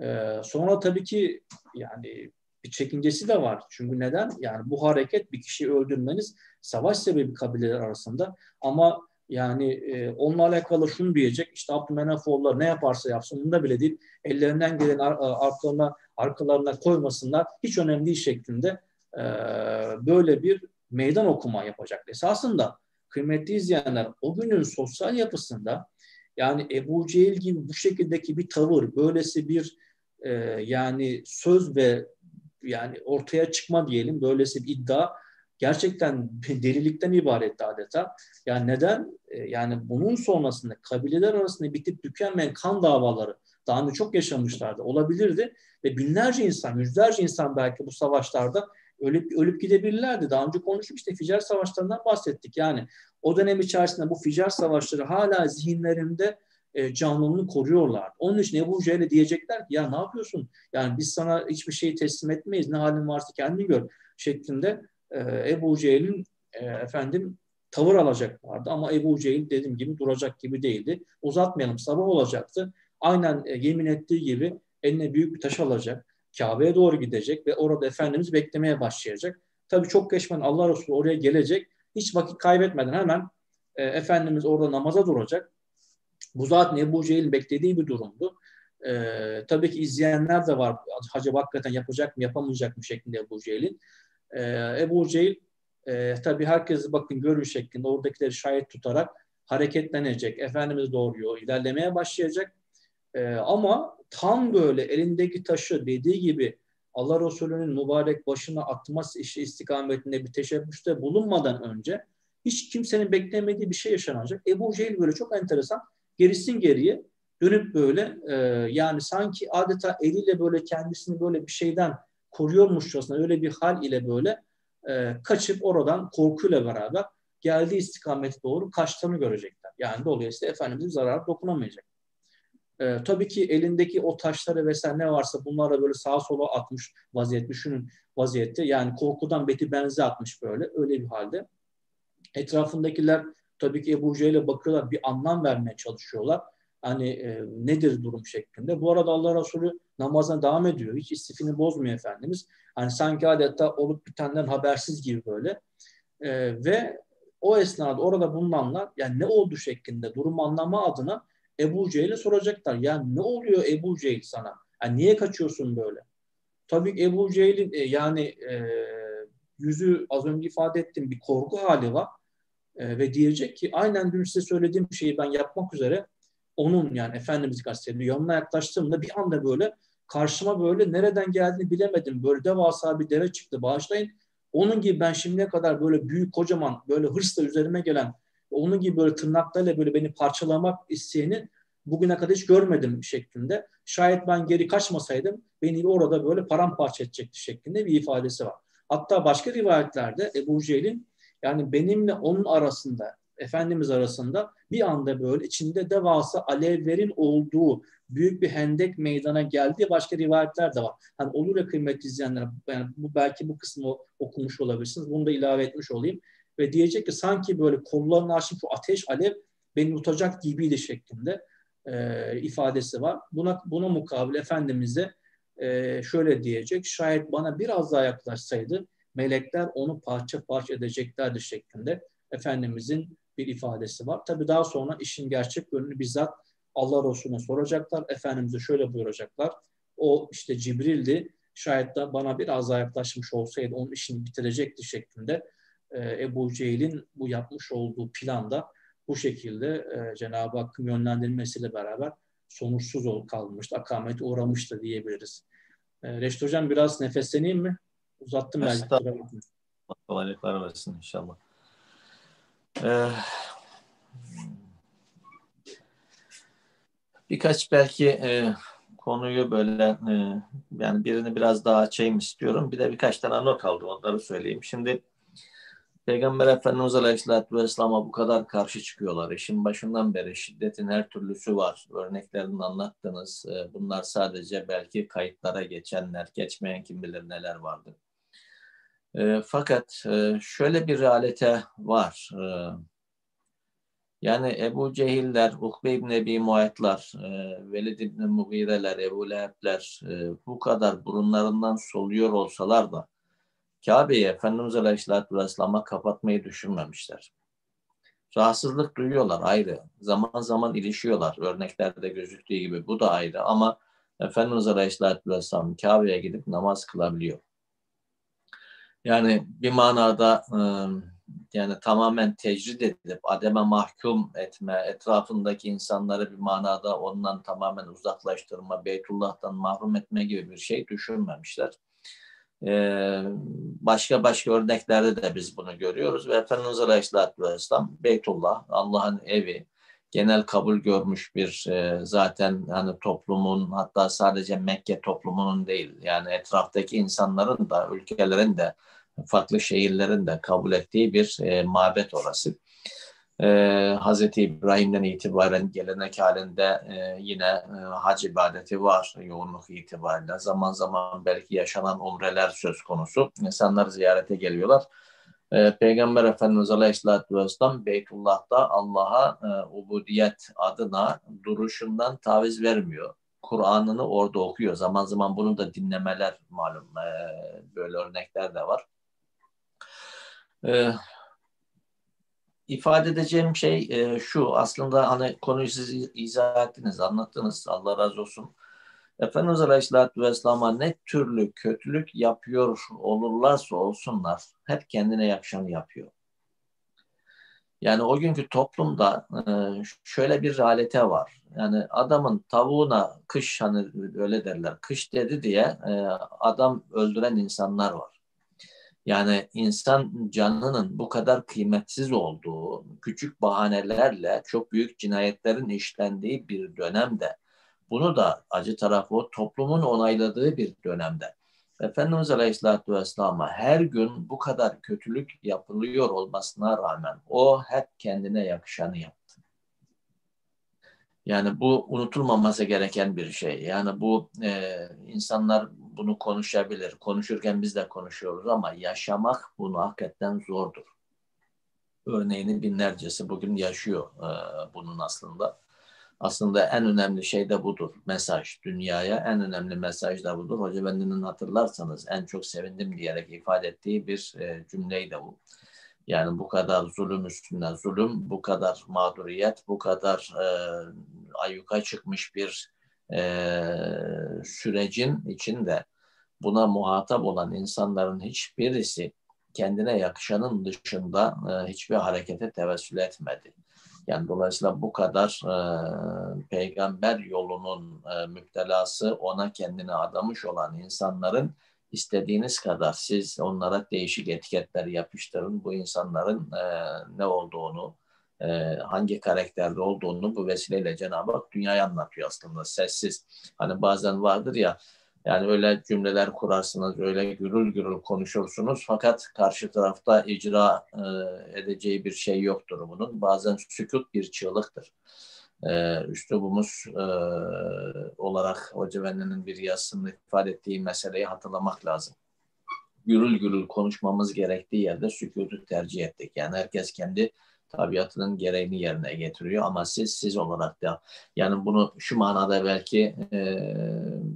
E, sonra tabii ki yani bir çekincesi de var. Çünkü neden? Yani bu hareket bir kişiyi öldürmeniz savaş sebebi kabileler arasında ama yani e, onunla alakalı şunu diyecek işte Abdülmenafoğulları ne yaparsa yapsın onu da bile değil ellerinden gelen ar- arkalarına, arkalarına koymasınlar hiç önemli değil şeklinde e, böyle bir meydan okuma yapacak. Esasında kıymetli izleyenler o günün sosyal yapısında yani Ebu Cehil gibi bu şekildeki bir tavır, böylesi bir e, yani söz ve yani ortaya çıkma diyelim, böylesi bir iddia gerçekten delilikten ibaretti adeta. Yani neden? E, yani bunun sonrasında kabileler arasında bitip tükenmeyen kan davaları daha önce çok yaşamışlardı. Olabilirdi ve binlerce insan, yüzlerce insan belki bu savaşlarda ölüp ölüp gidebilirlerdi. Daha önce konuştuk işte Ficar Savaşlarından bahsettik. Yani o dönem içerisinde bu Ficar Savaşları hala zihinlerinde e, canlılığını koruyorlar. Onun için Ebu Cehil'e diyecekler ki ya ne yapıyorsun? Yani biz sana hiçbir şeyi teslim etmeyiz. Ne halin varsa kendin gör şeklinde e, Ebu Cehil'in e, efendim tavır alacaklardı. Ama Ebu Cehil dediğim gibi duracak gibi değildi. Uzatmayalım sabah olacaktı. Aynen e, yemin ettiği gibi eline büyük bir taş alacak. Kabe'ye doğru gidecek ve orada Efendimiz beklemeye başlayacak. Tabii çok geçmeden Allah Resulü oraya gelecek. Hiç vakit kaybetmeden hemen e, Efendimiz orada namaza duracak. Bu zaten Ebu Cehil'in beklediği bir durumdu. E, tabii ki izleyenler de var. Acaba hakikaten yapacak mı yapamayacak mı şeklinde Ebu Cehil'in. E, Ebu Cehil e, tabii herkes bakın görür şeklinde oradakileri şahit tutarak hareketlenecek. Efendimiz doğruyor, ilerlemeye başlayacak. E, ama tam böyle elindeki taşı dediği gibi Allah Resulü'nün mübarek başına atması işi istikametinde bir teşebbüste bulunmadan önce hiç kimsenin beklemediği bir şey yaşanacak. Ebu Cehil böyle çok enteresan gerisin geriye dönüp böyle e, yani sanki adeta eliyle böyle kendisini böyle bir şeyden koruyormuşçasına öyle bir hal ile böyle e, kaçıp oradan korkuyla beraber geldiği istikamete doğru kaçtığını görecekler. Yani dolayısıyla Efendimiz'in zararı dokunamayacak. E, tabii ki elindeki o taşları vesaire ne varsa bunlara böyle sağa sola atmış vaziyette, düşünün vaziyette. Yani korkudan beti benze atmış böyle öyle bir halde. Etrafındakiler tabii ki Ebu Cehil'e bakıyorlar, bir anlam vermeye çalışıyorlar. Hani e, nedir durum şeklinde. Bu arada Allah Resulü namazına devam ediyor. Hiç istifini bozmuyor Efendimiz. Hani sanki adeta olup bitenden habersiz gibi böyle. E, ve o esnada orada bulunanlar yani ne oldu şeklinde durum anlama adına Ebu Cehil'e soracaklar. Yani ne oluyor Ebu Cehil sana? Yani niye kaçıyorsun böyle? Tabii Ebu Cehil'in e, yani e, yüzü az önce ifade ettiğim bir korku hali var. E, ve diyecek ki aynen dün size söylediğim şeyi ben yapmak üzere onun yani Efendimiz kastediyor. Yanına yaklaştığımda bir anda böyle karşıma böyle nereden geldiğini bilemedim. Böyle devasa bir deve çıktı bağışlayın. Onun gibi ben şimdiye kadar böyle büyük kocaman böyle hırsla üzerime gelen onun gibi böyle tırnaklarıyla böyle beni parçalamak isteyeni bugüne kadar hiç görmedim şeklinde. Şayet ben geri kaçmasaydım beni orada böyle paramparça edecekti şeklinde bir ifadesi var. Hatta başka rivayetlerde Ebu Cehil'in yani benimle onun arasında, Efendimiz arasında bir anda böyle içinde devasa alevlerin olduğu büyük bir hendek meydana geldi. Başka rivayetler de var. Hani olur ya kıymetli izleyenler, yani bu belki bu kısmı okumuş olabilirsiniz. Bunu da ilave etmiş olayım. Ve diyecek ki sanki böyle kollarını açıp şu ateş, alev beni tutacak gibiydi şeklinde e, ifadesi var. Buna, buna mukabil Efendimiz de e, şöyle diyecek. Şayet bana biraz daha yaklaşsaydı melekler onu parça parça edeceklerdi şeklinde Efendimizin bir ifadesi var. Tabi daha sonra işin gerçek yönünü bizzat Allah Resulüne soracaklar. Efendimiz'e şöyle buyuracaklar. O işte Cibril'di. Şayet da bana biraz daha yaklaşmış olsaydı onun işini bitirecekti şeklinde e, Ebu Cehil'in bu yapmış olduğu planda bu şekilde e, Cenab-ı Hakk'ın yönlendirilmesiyle beraber sonuçsuz ol kalmıştı, akamete uğramıştı diyebiliriz. E, Reşit Hocam biraz nefesleneyim mi? Uzattım belki. Kolaylıklar versin inşallah. Ee, birkaç belki e, konuyu böyle e, yani birini biraz daha açayım istiyorum. Bir de birkaç tane not aldım onları söyleyeyim. Şimdi Peygamber Efendimiz Aleyhisselatü Vesselam'a bu kadar karşı çıkıyorlar. İşin başından beri şiddetin her türlüsü var. Örneklerini anlattınız. E, bunlar sadece belki kayıtlara geçenler, geçmeyen kim bilir neler vardı. E, fakat e, şöyle bir realite var. E, yani Ebu Cehiller, Ukbe İbni Ebi Muaytlar, e, Velid İbni Mughireler, Ebu Lehebler e, bu kadar burunlarından soluyor olsalar da Kabe'yi Efendimiz Aleyhisselatü Vesselam'a kapatmayı düşünmemişler. Rahatsızlık duyuyorlar ayrı. Zaman zaman ilişiyorlar. Örneklerde gözüktüğü gibi bu da ayrı ama Efendimiz Aleyhisselatü Vesselam Kabe'ye gidip namaz kılabiliyor. Yani bir manada ıı, yani tamamen tecrid edilip ademe mahkum etme, etrafındaki insanları bir manada ondan tamamen uzaklaştırma, Beytullah'tan mahrum etme gibi bir şey düşünmemişler. Ee, başka başka örneklerde de biz bunu görüyoruz ve Efendimiz Aleyhisselatü Vesselam Beytullah, Allah'ın evi, genel kabul görmüş bir e, zaten hani toplumun hatta sadece Mekke toplumunun değil yani etraftaki insanların da ülkelerin de farklı şehirlerin de kabul ettiği bir e, mabet orası. E, Hazreti İbrahim'den itibaren gelenek halinde e, yine e, hac ibadeti var yoğunluk itibariyle. Zaman zaman belki yaşanan umreler söz konusu. İnsanlar ziyarete geliyorlar. E, Peygamber Efendimiz Aleyhisselatü Vesselam Beytullah'ta Allah'a e, ubudiyet adına duruşundan taviz vermiyor. Kur'an'ını orada okuyor. Zaman zaman bunu da dinlemeler malum. E, böyle örnekler de var. E, ifade edeceğim şey e, şu. Aslında hani konuyu siz izah ettiniz, anlattınız. Allah razı olsun. Efendimiz Aleyhisselatü Vesselam'a ne türlü kötülük yapıyor olurlarsa olsunlar hep kendine yakışanı yapıyor. Yani o günkü toplumda e, şöyle bir realite var. Yani adamın tavuğuna kış hani öyle derler kış dedi diye e, adam öldüren insanlar var. Yani insan canının bu kadar kıymetsiz olduğu, küçük bahanelerle çok büyük cinayetlerin işlendiği bir dönemde, bunu da acı tarafı toplumun onayladığı bir dönemde, Efendimiz Aleyhisselatü Vesselam'a her gün bu kadar kötülük yapılıyor olmasına rağmen o hep kendine yakışanı yaptı. Yani bu unutulmaması gereken bir şey. Yani bu e, insanlar bunu konuşabilir. Konuşurken biz de konuşuyoruz ama yaşamak bunu hakikaten zordur. Örneğini binlercesi bugün yaşıyor e, bunun aslında. Aslında en önemli şey de budur. Mesaj dünyaya en önemli mesaj da budur. Hoca Efendi'nin hatırlarsanız en çok sevindim diyerek ifade ettiği bir e, cümleydi bu. Yani bu kadar zulüm üstüne zulüm, bu kadar mağduriyet, bu kadar e, ayyuka çıkmış bir e, sürecin içinde buna muhatap olan insanların hiçbirisi kendine yakışanın dışında e, hiçbir harekete tevessül etmedi. Yani dolayısıyla bu kadar e, peygamber yolunun e, müptelası ona kendini adamış olan insanların istediğiniz kadar siz onlara değişik etiketler yapıştırın. Bu insanların e, ne olduğunu, e, hangi karakterde olduğunu bu vesileyle Cenab-ı Hak dünyaya anlatıyor aslında sessiz. Hani bazen vardır ya yani öyle cümleler kurarsınız, öyle gürül gürül konuşursunuz fakat karşı tarafta icra e, edeceği bir şey yoktur bunun. Bazen sükut bir çığlıktır. E, üslubumuz e, olarak Hoca Efendi'nin bir yazısında ifade ettiği meseleyi hatırlamak lazım. Gürül gürül konuşmamız gerektiği yerde sükutu tercih ettik. Yani herkes kendi tabiatının gereğini yerine getiriyor ama siz siz olarak da yani bunu şu manada belki e,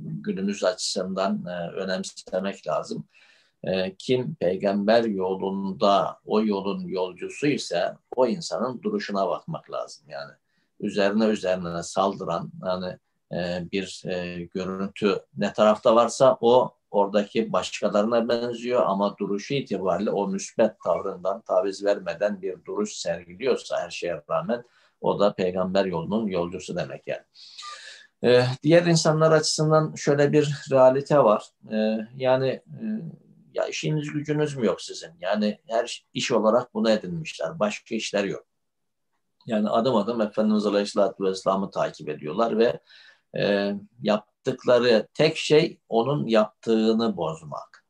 günümüz açısından e, önemsemek lazım. E, kim peygamber yolunda o yolun yolcusu ise o insanın duruşuna bakmak lazım yani üzerine üzerine saldıran yani e, bir e, görüntü ne tarafta varsa o oradaki başkalarına benziyor ama duruşu itibariyle o müsbet tavrından taviz vermeden bir duruş sergiliyorsa her şeye rağmen o da peygamber yolunun yolcusu demek yani. Ee, diğer insanlar açısından şöyle bir realite var. Ee, yani e, ya işiniz gücünüz mü yok sizin? Yani her iş olarak bunu edinmişler. Başka işler yok. Yani adım adım Efendimiz Aleyhisselatü Vesselam'ı takip ediyorlar ve e, yaptıkları tek şey onun yaptığını bozmak.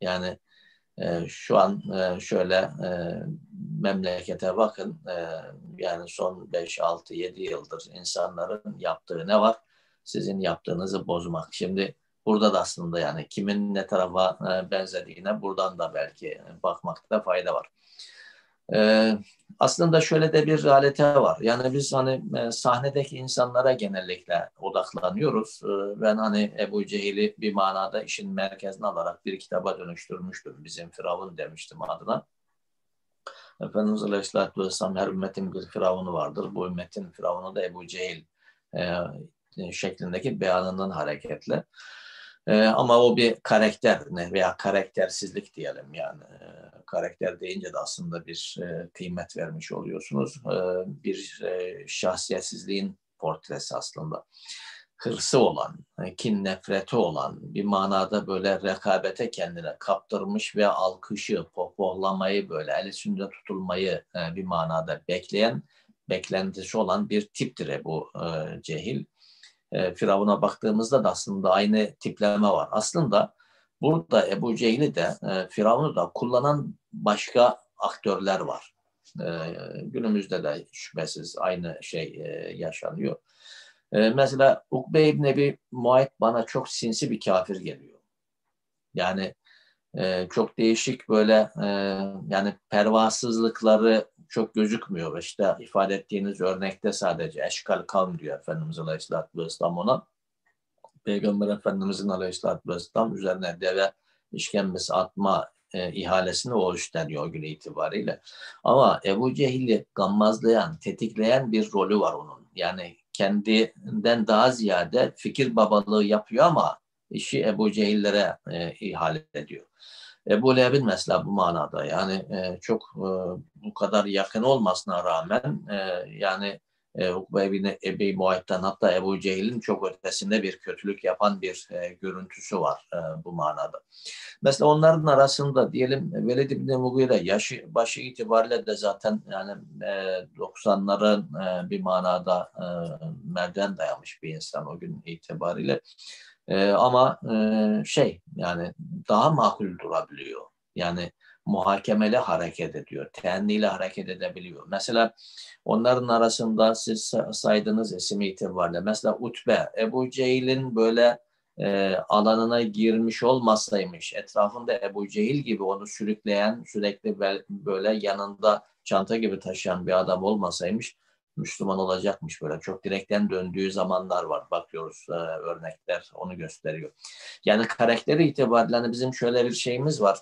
Yani e, şu an e, şöyle e, memlekete bakın e, yani son 5, 6, 7 yıldır insanların yaptığı ne var? Sizin yaptığınızı bozmak. Şimdi burada da aslında yani kimin ne tarafa e, benzediğine buradan da belki bakmakta fayda var. Ee, aslında şöyle de bir realite var. Yani biz hani e, sahnedeki insanlara genellikle odaklanıyoruz. Ee, ben hani Ebu Cehil'i bir manada işin merkezine alarak bir kitaba dönüştürmüştüm. Bizim Firavun demiştim adına. Efendimiz Aleyhisselatü Vesselam her ümmetin bir firavunu vardır. Bu ümmetin firavunu da Ebu Cehil e, şeklindeki beyanından hareketle. E, ama o bir karakter ne veya karaktersizlik diyelim yani. E, karakter deyince de aslında bir e, kıymet vermiş oluyorsunuz. E, bir e, şahsiyetsizliğin portresi aslında. Hırsı olan, e, kin nefreti olan, bir manada böyle rekabete kendine kaptırmış ve alkışı, pohpohlamayı böyle el üstünde tutulmayı e, bir manada bekleyen, beklentisi olan bir tiptir bu e, cehil e, Firavun'a baktığımızda da aslında aynı tipleme var. Aslında burada Ebu Cehil'i de e, Firavun'u da kullanan başka aktörler var. E, günümüzde de şüphesiz aynı şey e, yaşanıyor. E, mesela Ukbe İbni Ebi Muayt bana çok sinsi bir kafir geliyor. Yani e, çok değişik böyle e, yani pervasızlıkları çok gözükmüyor. İşte ifade ettiğiniz örnekte sadece eşkal kavm diyor Efendimiz Aleyhisselatü Vesselam ona. Peygamber Efendimizin Aleyhisselatü Vesselam üzerine deve işkembesi atma e, ihalesini o üstleniyor o gün itibariyle. Ama Ebu Cehil'i gammazlayan, tetikleyen bir rolü var onun. Yani kendinden daha ziyade fikir babalığı yapıyor ama işi Ebu Cehillere e, ihale ediyor. Ebu Leheb'in mesela bu manada yani e, çok e, bu kadar yakın olmasına rağmen e, yani e, Ukbe bin Ebi Muayt'tan hatta Ebu Cehil'in çok ötesinde bir kötülük yapan bir e, görüntüsü var e, bu manada. Mesela onların arasında diyelim Velid ibn Mughire yaşı başı itibariyle de zaten yani e, 90'ların e, bir manada e, merdiven dayamış bir insan o gün itibariyle. E, ama e, şey yani daha makul durabiliyor. Yani muhakemeli hareket ediyor. Tenniyle hareket edebiliyor. Mesela onların arasında siz saydığınız isim itibariyle mesela Utbe, Ebu Cehil'in böyle e, alanına girmiş olmasaymış, etrafında Ebu Cehil gibi onu sürükleyen, sürekli böyle yanında çanta gibi taşıyan bir adam olmasaymış, Müslüman olacakmış böyle. Çok direkten döndüğü zamanlar var. Bakıyoruz e, örnekler onu gösteriyor. Yani karakteri itibariyle hani bizim şöyle bir şeyimiz var.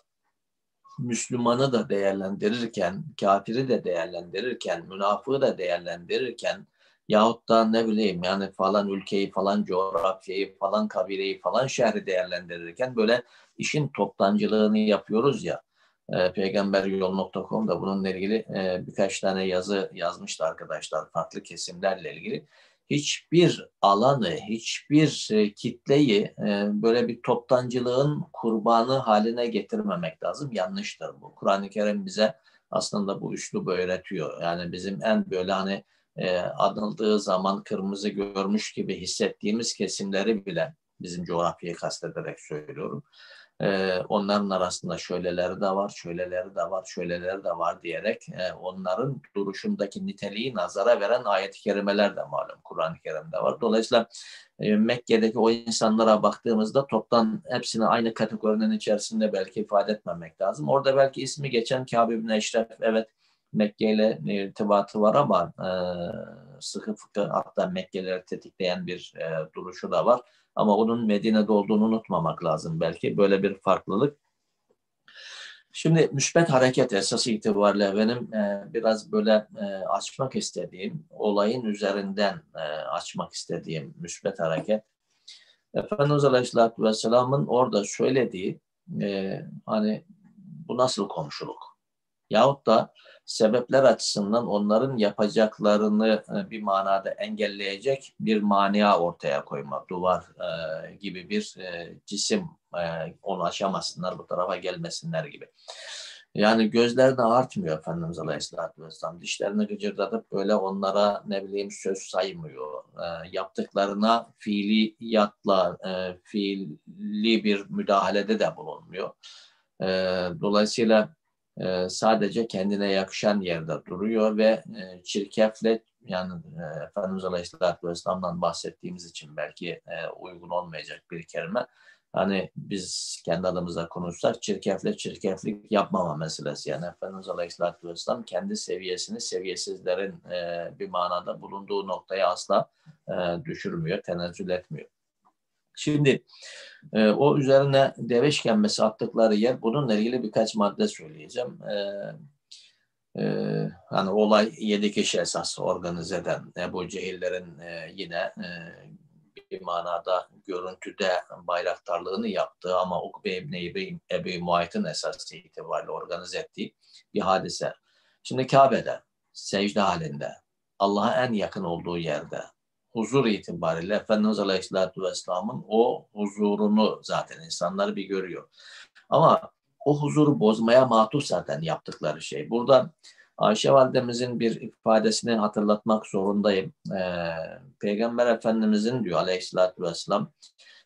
Müslümanı da değerlendirirken, kafiri de değerlendirirken, münafığı da değerlendirirken yahut da ne bileyim yani falan ülkeyi, falan coğrafyayı, falan kabileyi, falan şehri değerlendirirken böyle işin toptancılığını yapıyoruz ya. E, peygamberyol.com'da bununla ilgili e, birkaç tane yazı yazmıştı arkadaşlar farklı kesimlerle ilgili. Hiçbir alanı, hiçbir e, kitleyi e, böyle bir toptancılığın kurbanı haline getirmemek lazım. Yanlıştır bu. Kur'an-ı Kerim bize aslında bu üslubu öğretiyor. Yani bizim en böyle hani e, anıldığı zaman kırmızı görmüş gibi hissettiğimiz kesimleri bile bizim coğrafyayı kastederek söylüyorum e, onların arasında şöyleleri de var, şöyleleri de var, şöyleleri de var diyerek e, onların duruşundaki niteliği nazara veren ayet-i kerimeler de malum Kur'an-ı Kerim'de var. Dolayısıyla e, Mekke'deki o insanlara baktığımızda toptan hepsini aynı kategorinin içerisinde belki ifade etmemek lazım. Orada belki ismi geçen Kâb ibn Eşref evet Mekke ile irtibatı var ama e, sıkı fıkı hatta Mekke'leri tetikleyen bir e, duruşu da var. Ama onun Medine'de olduğunu unutmamak lazım belki. Böyle bir farklılık. Şimdi müsbet hareket esası itibariyle benim e, biraz böyle e, açmak istediğim, olayın üzerinden e, açmak istediğim müsbet hareket. Efendimiz Aleyhisselatü Vesselam'ın orada söylediği e, hani bu nasıl komşuluk? Yahut da sebepler açısından onların yapacaklarını e, bir manada engelleyecek bir mania ortaya koyma, duvar e, gibi bir e, cisim onu aşamasınlar, bu tarafa gelmesinler gibi. Yani gözlerini artmıyor Efendimiz Aleyhisselatü Vesselam. Dişlerini gıcırdatıp böyle onlara ne bileyim söz saymıyor. E, yaptıklarına fiiliyatla, e, fiili bir müdahalede de bulunmuyor. E, dolayısıyla e, sadece kendine yakışan yerde duruyor ve e, çirkefle yani e, Efendimiz Aleyhisselatü Vesselam'dan bahsettiğimiz için belki e, uygun olmayacak bir kelime. Hani biz kendi adımıza konuşsak çirkefle çirkeflik yapmama meselesi. Yani Efendimiz Aleyhisselatü Vesselam kendi seviyesini seviyesizlerin e, bir manada bulunduğu noktaya asla düşürmüyor, tenezzül etmiyor. Şimdi e, o üzerine deve işkembesi attıkları yer bununla ilgili birkaç madde söyleyeceğim. E, e, hani olay yedi kişi esas organize eden Ebu Cehillerin e, yine e, bir manada görüntüde bayraktarlığını yaptığı ama Ukbe İbni Ebi, Ebi Muayt'ın esas itibariyle organize ettiği bir hadise. Şimdi Kabe'de secde halinde Allah'a en yakın olduğu yerde huzur itibariyle Efendimiz Aleyhisselatü Vesselam'ın o huzurunu zaten insanlar bir görüyor. Ama o huzuru bozmaya mahtus zaten yaptıkları şey. Burada Ayşe validemizin bir ifadesini hatırlatmak zorundayım. Ee, Peygamber Efendimizin diyor aleyhissalatü vesselam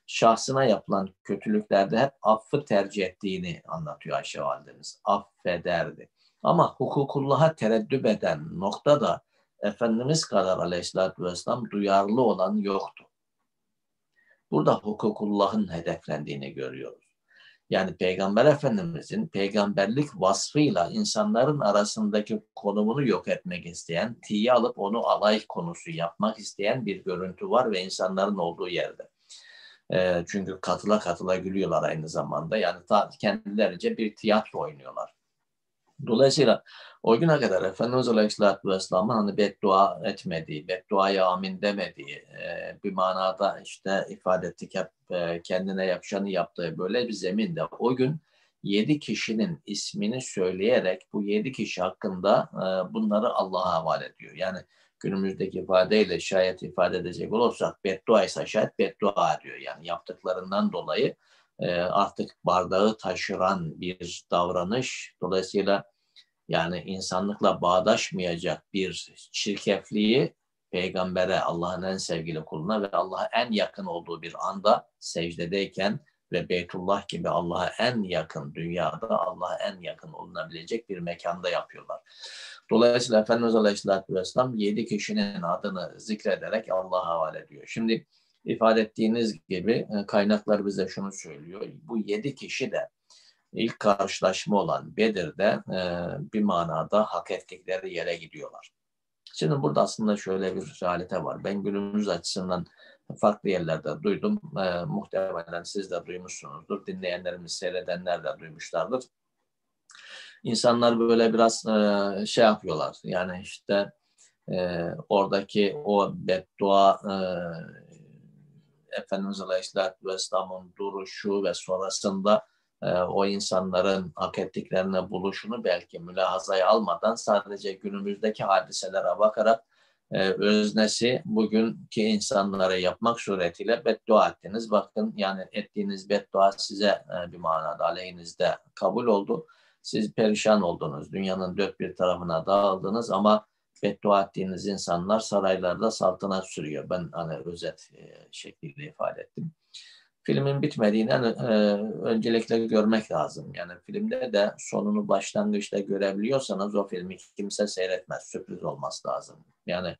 şahsına yapılan kötülüklerde hep affı tercih ettiğini anlatıyor Ayşe validemiz. Affederdi. Ama hukukullah'a tereddüt eden noktada Efendimiz kadar aleyhissalatü vesselam duyarlı olan yoktu. Burada hukukullah'ın hedeflendiğini görüyoruz. Yani Peygamber Efendimizin peygamberlik vasfıyla insanların arasındaki konumunu yok etmek isteyen, tiye alıp onu alay konusu yapmak isteyen bir görüntü var ve insanların olduğu yerde. E, çünkü katıla katıla gülüyorlar aynı zamanda. Yani ta, kendilerince bir tiyatro oynuyorlar. Dolayısıyla o güne kadar Efendimiz Aleyhisselatü Vesselam'ın hani beddua etmediği, bedduaya amin demediği e, bir manada işte ifade ettik hep e, kendine yapışanı yaptığı böyle bir zeminde o gün yedi kişinin ismini söyleyerek bu yedi kişi hakkında e, bunları Allah'a havale ediyor. Yani günümüzdeki ifadeyle şayet ifade edecek olursak beddua ise şayet beddua diyor. Yani yaptıklarından dolayı artık bardağı taşıran bir davranış. Dolayısıyla yani insanlıkla bağdaşmayacak bir çirkefliği peygambere, Allah'ın en sevgili kuluna ve Allah'a en yakın olduğu bir anda secdedeyken ve Beytullah gibi Allah'a en yakın dünyada Allah'a en yakın olunabilecek bir mekanda yapıyorlar. Dolayısıyla Efendimiz Aleyhisselatü Vesselam yedi kişinin adını zikrederek Allah'a havale ediyor. Şimdi ifade ettiğiniz gibi e, kaynaklar bize şunu söylüyor. Bu yedi kişi de ilk karşılaşma olan Bedir'de e, bir manada hak ettikleri yere gidiyorlar. Şimdi burada aslında şöyle bir realite var. Ben günümüz açısından farklı yerlerde duydum. E, muhtemelen siz de duymuşsunuzdur. Dinleyenlerimiz, seyredenler de duymuşlardır. İnsanlar böyle biraz e, şey yapıyorlar. Yani işte e, oradaki o beddua e, Efendimiz Aleyhisselatü Vesselam'ın duruşu ve sonrasında e, o insanların hak ettiklerine buluşunu belki mülahazaya almadan sadece günümüzdeki hadiselere bakarak e, öznesi bugünkü insanlara yapmak suretiyle beddua ettiniz. Bakın yani ettiğiniz beddua size e, bir manada aleyhinizde kabul oldu. Siz perişan oldunuz. Dünyanın dört bir tarafına dağıldınız ama beddua ettiğiniz insanlar saraylarda saltanat sürüyor. Ben hani özet e, şekliyle ifade ettim. Filmin bitmediğini hani, e, öncelikle görmek lazım. Yani filmde de sonunu başlangıçta görebiliyorsanız o filmi kimse seyretmez. Sürpriz olması lazım. Yani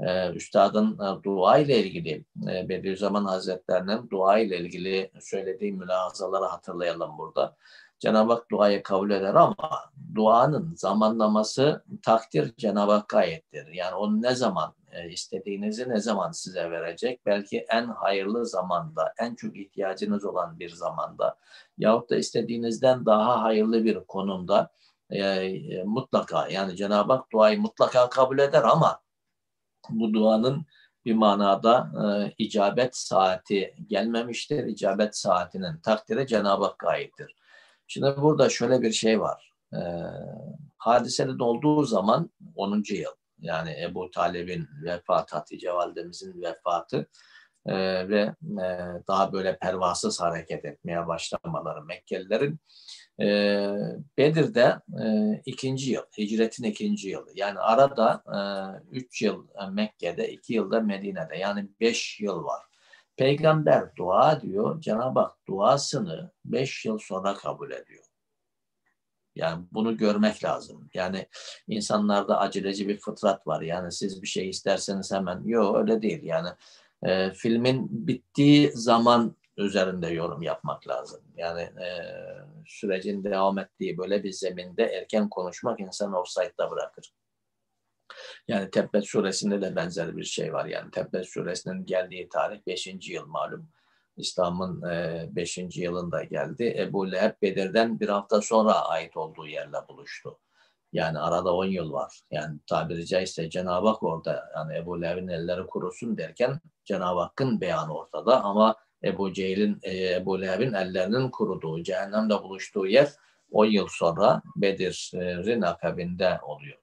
e, Üstadın e, dua ile ilgili e, Bediüzzaman Hazretlerinin dua ile ilgili söylediği mülahazaları hatırlayalım burada. Cenab-ı Hak duayı kabul eder ama duanın zamanlaması takdir Cenab-ı Hakk'a aittir. Yani onu ne zaman e, istediğinizi ne zaman size verecek? Belki en hayırlı zamanda, en çok ihtiyacınız olan bir zamanda yahut da istediğinizden daha hayırlı bir konumda e, e, mutlaka yani Cenab-ı Hak duayı mutlaka kabul eder ama bu duanın bir manada e, icabet saati gelmemiştir. İcabet saatinin takdiri Cenab-ı Hakk'a aittir. Şimdi burada şöyle bir şey var. E, hadisenin olduğu zaman 10. yıl yani Ebu Talib'in vefatı, Hatice Validemizin vefatı e, ve e, daha böyle pervasız hareket etmeye başlamaları Mekkelilerin e, Bedir'de e, ikinci yıl, hicretin ikinci yılı. Yani arada e, üç yıl Mekke'de, iki yılda Medine'de. Yani beş yıl var. Peygamber dua diyor, Cenab-ı Hak duasını beş yıl sonra kabul ediyor. Yani bunu görmek lazım. Yani insanlarda aceleci bir fıtrat var. Yani siz bir şey isterseniz hemen. Yok öyle değil. Yani e, filmin bittiği zaman üzerinde yorum yapmak lazım. Yani e, sürecin devam ettiği böyle bir zeminde erken konuşmak insanı offside'da bırakır. Yani Tebbet suresinde de benzer bir şey var. Yani Tebbet suresinin geldiği tarih 5. yıl malum. İslam'ın 5. E, yılında geldi. Ebu Leheb Bedir'den bir hafta sonra ait olduğu yerle buluştu. Yani arada 10 yıl var. Yani tabiri caizse Cenab-ı Hak orada yani Ebu Leheb'in elleri kurusun derken Cenab-ı Hakk'ın beyanı ortada ama Ebu Cehil'in, e, Ebu Leheb'in ellerinin kuruduğu, cehennemde buluştuğu yer 10 yıl sonra Bedir'in akabinde oluyor.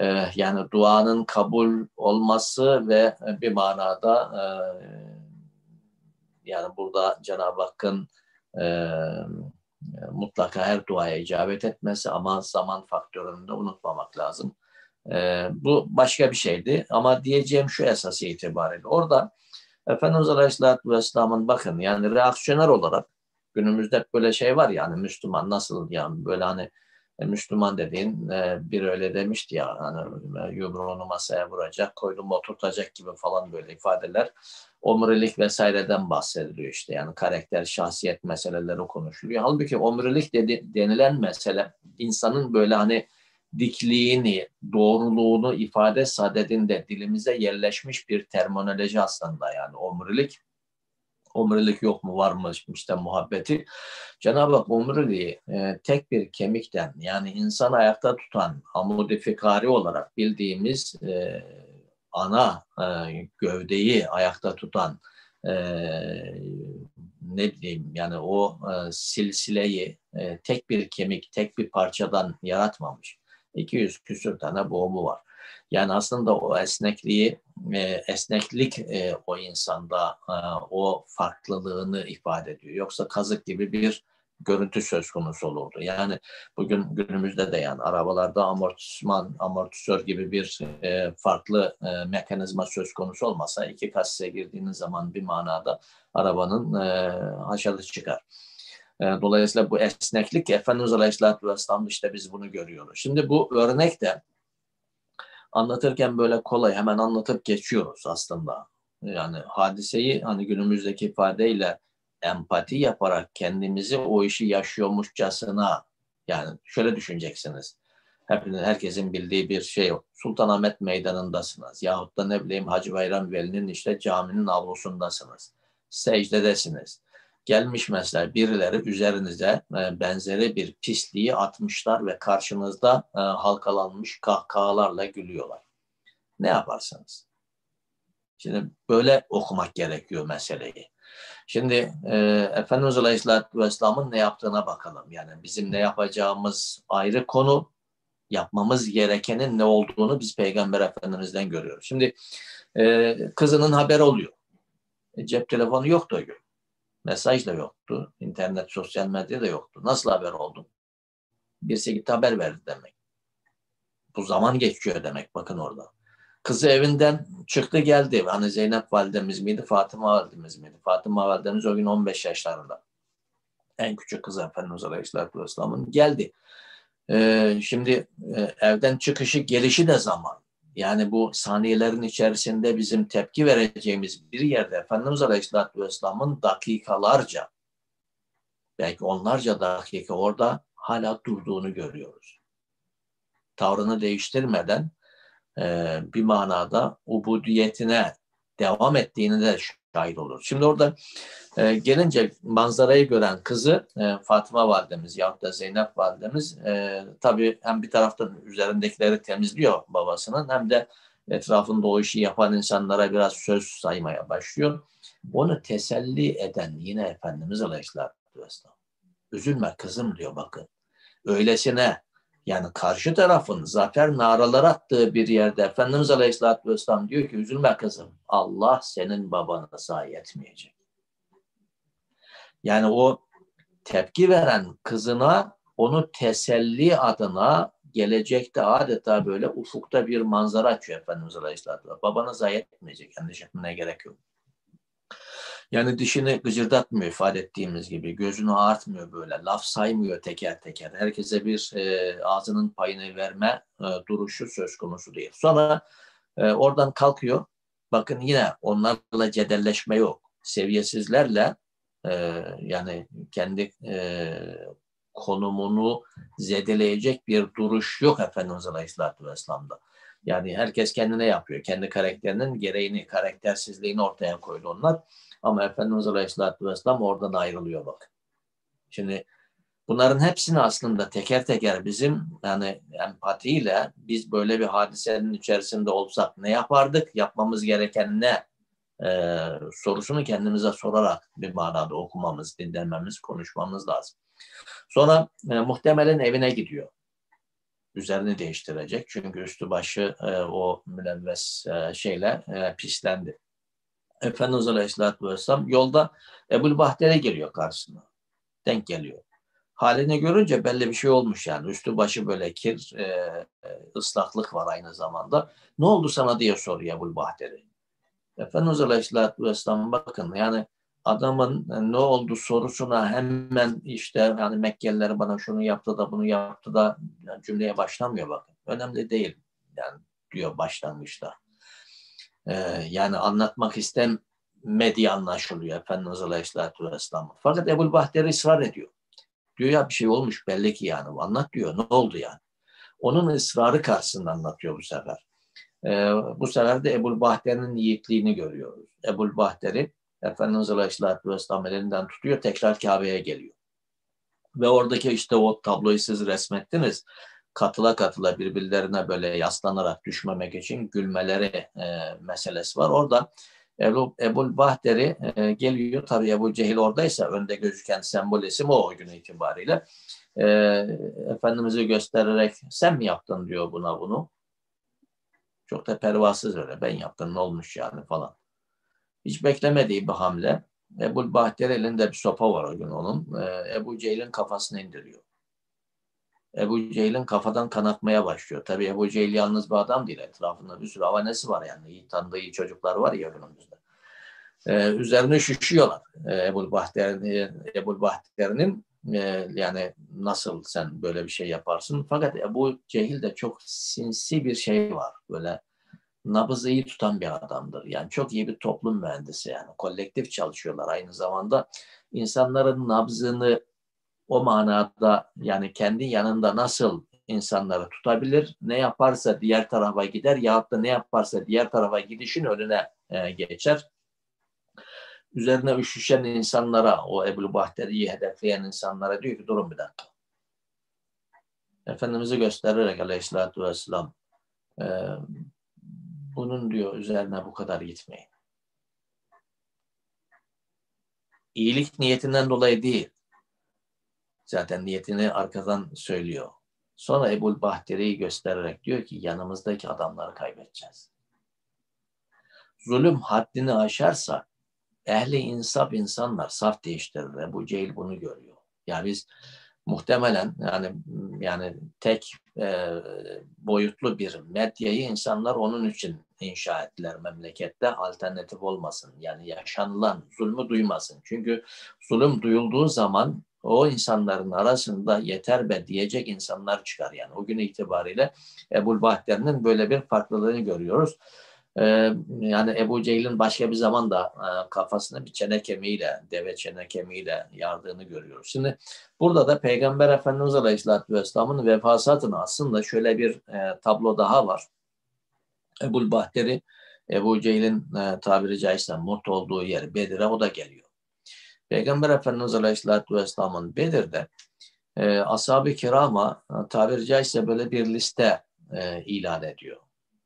E, yani duanın kabul olması ve bir manada yani burada Cenab-ı Hakk'ın e, mutlaka her duaya icabet etmesi ama zaman faktörünü de unutmamak lazım. E, bu başka bir şeydi ama diyeceğim şu esası itibariyle. Orada Efendimiz Aleyhisselatü Vesselam'ın bakın yani reaksiyoner olarak günümüzde böyle şey var yani Müslüman nasıl yani böyle hani E, Müslüman dediğin e, bir öyle demişti ya hani e, yumruğunu masaya vuracak, koynumu oturtacak gibi falan böyle ifadeler. Omurilik vesaireden bahsediliyor işte yani karakter, şahsiyet meseleleri konuşuluyor. Halbuki omurilik dedi, denilen mesele insanın böyle hani dikliğini, doğruluğunu ifade sadedinde dilimize yerleşmiş bir terminoloji aslında yani omurilik omurilik yok mu var mı işte muhabbeti. Cenab-ı Hak omuriliği e, tek bir kemikten yani insan ayakta tutan amudi olarak bildiğimiz e, ana e, gövdeyi ayakta tutan e, ne bileyim yani o e, silsileyi e, tek bir kemik, tek bir parçadan yaratmamış. 200 küsür tane boğumu var. Yani aslında o esnekliği, e, esneklik e, o insanda e, o farklılığını ifade ediyor. Yoksa kazık gibi bir görüntü söz konusu olurdu. Yani bugün günümüzde de yani arabalarda amortisman, amortisör gibi bir e, farklı e, mekanizma söz konusu olmasa iki kasise girdiğiniz zaman bir manada arabanın e, haşarı çıkar. E, dolayısıyla bu esneklik Efendimiz Aleyhisselatü Vesselam işte biz bunu görüyoruz. Şimdi bu örnek de anlatırken böyle kolay hemen anlatıp geçiyoruz aslında. Yani hadiseyi hani günümüzdeki ifadeyle empati yaparak kendimizi o işi yaşıyormuşçasına yani şöyle düşüneceksiniz. Hepiniz, herkesin bildiği bir şey Sultanahmet Meydanı'ndasınız. Yahut da ne bileyim Hacı Bayram Veli'nin işte caminin avlusundasınız. Secdedesiniz. Gelmiş mesela birileri üzerinize e, benzeri bir pisliği atmışlar ve karşınızda e, halkalanmış kahkahalarla gülüyorlar. Ne yaparsınız? Şimdi böyle okumak gerekiyor meseleyi. Şimdi e, Efendimiz Aleyhisselatü Vesselam'ın ne yaptığına bakalım. Yani bizim ne yapacağımız ayrı konu, yapmamız gerekenin ne olduğunu biz Peygamber Efendimiz'den görüyoruz. Şimdi e, kızının haber oluyor. E, cep telefonu yoktu o gün. Mesaj da yoktu. internet, sosyal medya da yoktu. Nasıl haber oldu? Birisi gitti haber verdi demek. Bu zaman geçiyor demek bakın orada. Kızı evinden çıktı geldi. Hani Zeynep validemiz miydi, Fatıma validemiz miydi? Fatıma validemiz o gün 15 yaşlarında. En küçük kızı Efendimiz Aleyhisselatü Vesselam'ın geldi. Ee, şimdi e, evden çıkışı gelişi de zaman. Yani bu saniyelerin içerisinde bizim tepki vereceğimiz bir yerde Efendimiz Aleyhisselatü Vesselam'ın dakikalarca belki onlarca dakika orada hala durduğunu görüyoruz. Tavrını değiştirmeden e, bir manada ubudiyetine devam ettiğini de şahit olur. Şimdi orada e, gelince manzarayı gören kızı e, Fatıma validemiz yahut da Zeynep validemiz e, tabii hem bir taraftan üzerindekileri temizliyor babasının hem de etrafında o işi yapan insanlara biraz söz saymaya başlıyor. Onu teselli eden yine Efendimiz Aleyhisselatü Vesselam. Üzülme kızım diyor bakın. Öylesine yani karşı tarafın zafer naraları attığı bir yerde Efendimiz Aleyhisselatü Vesselam diyor ki üzülme kızım Allah senin babana zayi etmeyecek. Yani o tepki veren kızına onu teselli adına gelecekte adeta böyle ufukta bir manzara açıyor Efendimiz Aleyhisselatü Vesselam. Babana zayi etmeyecek. Endişe etmene gerek yok. Yani dişini gıcırdatmıyor ifade ettiğimiz gibi. Gözünü ağartmıyor böyle. Laf saymıyor teker teker. Herkese bir e, ağzının payını verme e, duruşu söz konusu değil. Sonra e, oradan kalkıyor. Bakın yine onlarla cedelleşme yok. Seviyesizlerle e, yani kendi e, konumunu zedeleyecek bir duruş yok Efendimiz Aleyhisselatü Vesselam'da. Yani herkes kendine yapıyor. Kendi karakterinin gereğini, karaktersizliğini ortaya koydu onlar. Ama Efendimiz Aleyhisselatü Vesselam oradan ayrılıyor bak. Şimdi bunların hepsini aslında teker teker bizim yani empatiyle biz böyle bir hadisenin içerisinde olsak ne yapardık? Yapmamız gereken ne? Ee, sorusunu kendimize sorarak bir manada okumamız, dinlememiz, konuşmamız lazım. Sonra e, muhtemelen evine gidiyor. Üzerini değiştirecek. Çünkü üstü başı e, o mülevves e, şeyle e, pislendi. Efendimiz Aleyhisselatü Vesselam yolda Ebul Bahter'e geliyor karşısına. Denk geliyor. Halini görünce belli bir şey olmuş yani. Üstü başı böyle kir, e, ıslaklık var aynı zamanda. Ne oldu sana diye soruyor Ebul Bahter'e. Efendimiz Aleyhisselatü Vesselam bakın yani adamın ne oldu sorusuna hemen işte yani Mekkeliler bana şunu yaptı da bunu yaptı da yani cümleye başlamıyor bakın. Önemli değil yani diyor başlangıçta. Ee, yani anlatmak istemediği anlaşılıyor Efendimiz Aleyhisselatü Vesselam. Fakat Ebu Bahteri ısrar ediyor. Diyor ya bir şey olmuş belli ki yani anlat diyor ne oldu yani. Onun ısrarı karşısında anlatıyor bu sefer. Ee, bu sefer de Ebu Bahter'in yiğitliğini görüyoruz. Ebu Bahter'i Efendimiz Aleyhisselatü Vesselam elinden tutuyor tekrar Kabe'ye geliyor. Ve oradaki işte o tabloyu siz resmettiniz. Katıla katıla birbirlerine böyle yaslanarak düşmemek için gülmeleri e, meselesi var. Orada Ebu, Ebu Bahter'i e, geliyor. Tabi Ebu Cehil oradaysa önde gözüken sembol isim o o gün itibariyle. E, Efendimiz'i göstererek sen mi yaptın diyor buna bunu. Çok da pervasız öyle. Ben yaptım ne olmuş yani falan. Hiç beklemediği bir hamle. Ebu Bahter elinde bir sopa var o gün onun. Ee, Ebu Cehil'in kafasını indiriyor. Ebu Cehil'in kafadan kanatmaya başlıyor. Tabii Ebu Cehil yalnız bir adam değil. Etrafında bir sürü havanesi var yani. İyi tanıdığı çocuklar var ya günümüzde. Ee, üzerine şüşüyorlar. Ee, Ebu Bahter'in Ebu Bahter'in e, yani nasıl sen böyle bir şey yaparsın? Fakat Ebu Cehil de çok sinsi bir şey var. Böyle nabızı iyi tutan bir adamdır. Yani çok iyi bir toplum mühendisi yani. Kolektif çalışıyorlar aynı zamanda. insanların nabzını o manada yani kendi yanında nasıl insanları tutabilir, ne yaparsa diğer tarafa gider yahut da ne yaparsa diğer tarafa gidişin önüne e, geçer. Üzerine üşüşen insanlara, o Ebu Bahteri'yi hedefleyen insanlara diyor ki durun bir dakika. Efendimiz'i göstererek aleyhissalatü vesselam e, bunun diyor üzerine bu kadar gitmeyin. İyilik niyetinden dolayı değil. Zaten niyetini arkadan söylüyor. Sonra Ebul Bahteri'yi göstererek diyor ki yanımızdaki adamları kaybedeceğiz. Zulüm haddini aşarsa ehli insaf insanlar saf değiştirir. Ebu Cehil bunu görüyor. Yani biz muhtemelen yani yani tek e, boyutlu bir medyayı insanlar onun için inşa ettiler memlekette alternatif olmasın. Yani yaşanılan zulmü duymasın. Çünkü zulüm duyulduğu zaman o insanların arasında yeter be diyecek insanlar çıkar. Yani o gün itibariyle Ebul Bahter'in böyle bir farklılığını görüyoruz. Ee, yani Ebu Cehil'in başka bir zaman da e, kafasına bir çene kemiğiyle, deve çene kemiğiyle yardığını görüyoruz. Şimdi burada da Peygamber Efendimiz Aleyhisselatü Vesselam'ın vefasatını aslında şöyle bir e, tablo daha var. Ebul Bahter'i Ebu Cehil'in e, tabiri caizse mut olduğu yer Bedir'e o da geliyor. Peygamber Efendimiz Aleyhisselatü Vesselam'ın Bedir'de e, ashab-ı kirama tabiri caizse böyle bir liste e, ilan ediyor.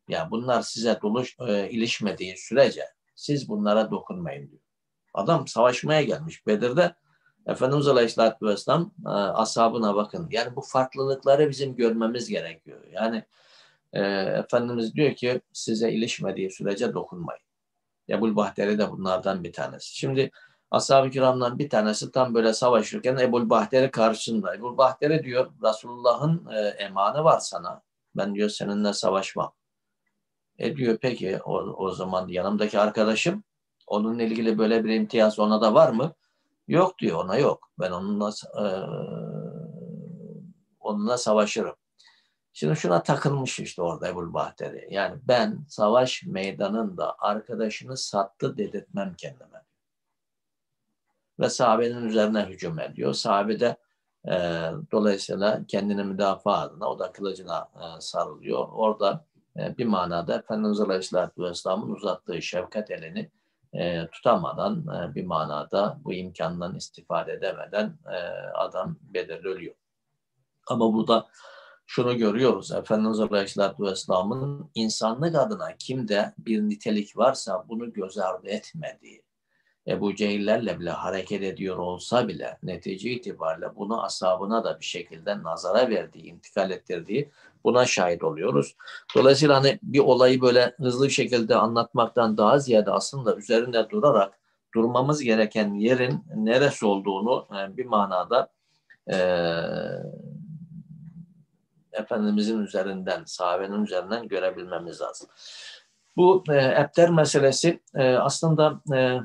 Yani bunlar size doluş, e, ilişmediği sürece siz bunlara dokunmayın diyor. Adam savaşmaya gelmiş Bedir'de. Efendimiz Aleyhisselatü Vesselam e, ashabına bakın. Yani bu farklılıkları bizim görmemiz gerekiyor. Yani e, Efendimiz diyor ki size ilişmediği sürece dokunmayın. Ebul Bahteri de bunlardan bir tanesi. Şimdi ashab-ı kiramdan bir tanesi tam böyle savaşırken Ebul Bahteri karşısında. Ebul Bahteri diyor Resulullah'ın e, emanı var sana. Ben diyor seninle savaşmam. E diyor peki o, o zaman yanımdaki arkadaşım onunla ilgili böyle bir imtiyaz ona da var mı? Yok diyor ona yok. Ben onunla e, onunla savaşırım. Şimdi şuna takılmış işte orada Ebul Bahteri. Yani ben savaş meydanında arkadaşını sattı dedirtmem kendime. Ve sahabenin üzerine hücum ediyor. Sahabe de e, dolayısıyla kendini müdafaa adına o da kılıcına e, sarılıyor. Orada e, bir manada Efendimiz Aleyhisselatü Vesselam'ın uzattığı şefkat elini e, tutamadan e, bir manada bu imkandan istifade edemeden e, adam belirli ölüyor. Ama burada şunu görüyoruz. Efendimiz Aleyhisselatü Vesselam'ın insanlık adına kimde bir nitelik varsa bunu göz ardı etmediği, Ebu Cehillerle bile hareket ediyor olsa bile netice itibariyle bunu asabına da bir şekilde nazara verdiği, intikal ettirdiği buna şahit oluyoruz. Dolayısıyla hani bir olayı böyle hızlı bir şekilde anlatmaktan daha ziyade aslında üzerinde durarak durmamız gereken yerin neresi olduğunu e, bir manada e, Efendimizin üzerinden, sahabenin üzerinden görebilmemiz lazım. Bu e, ebter meselesi e, aslında e,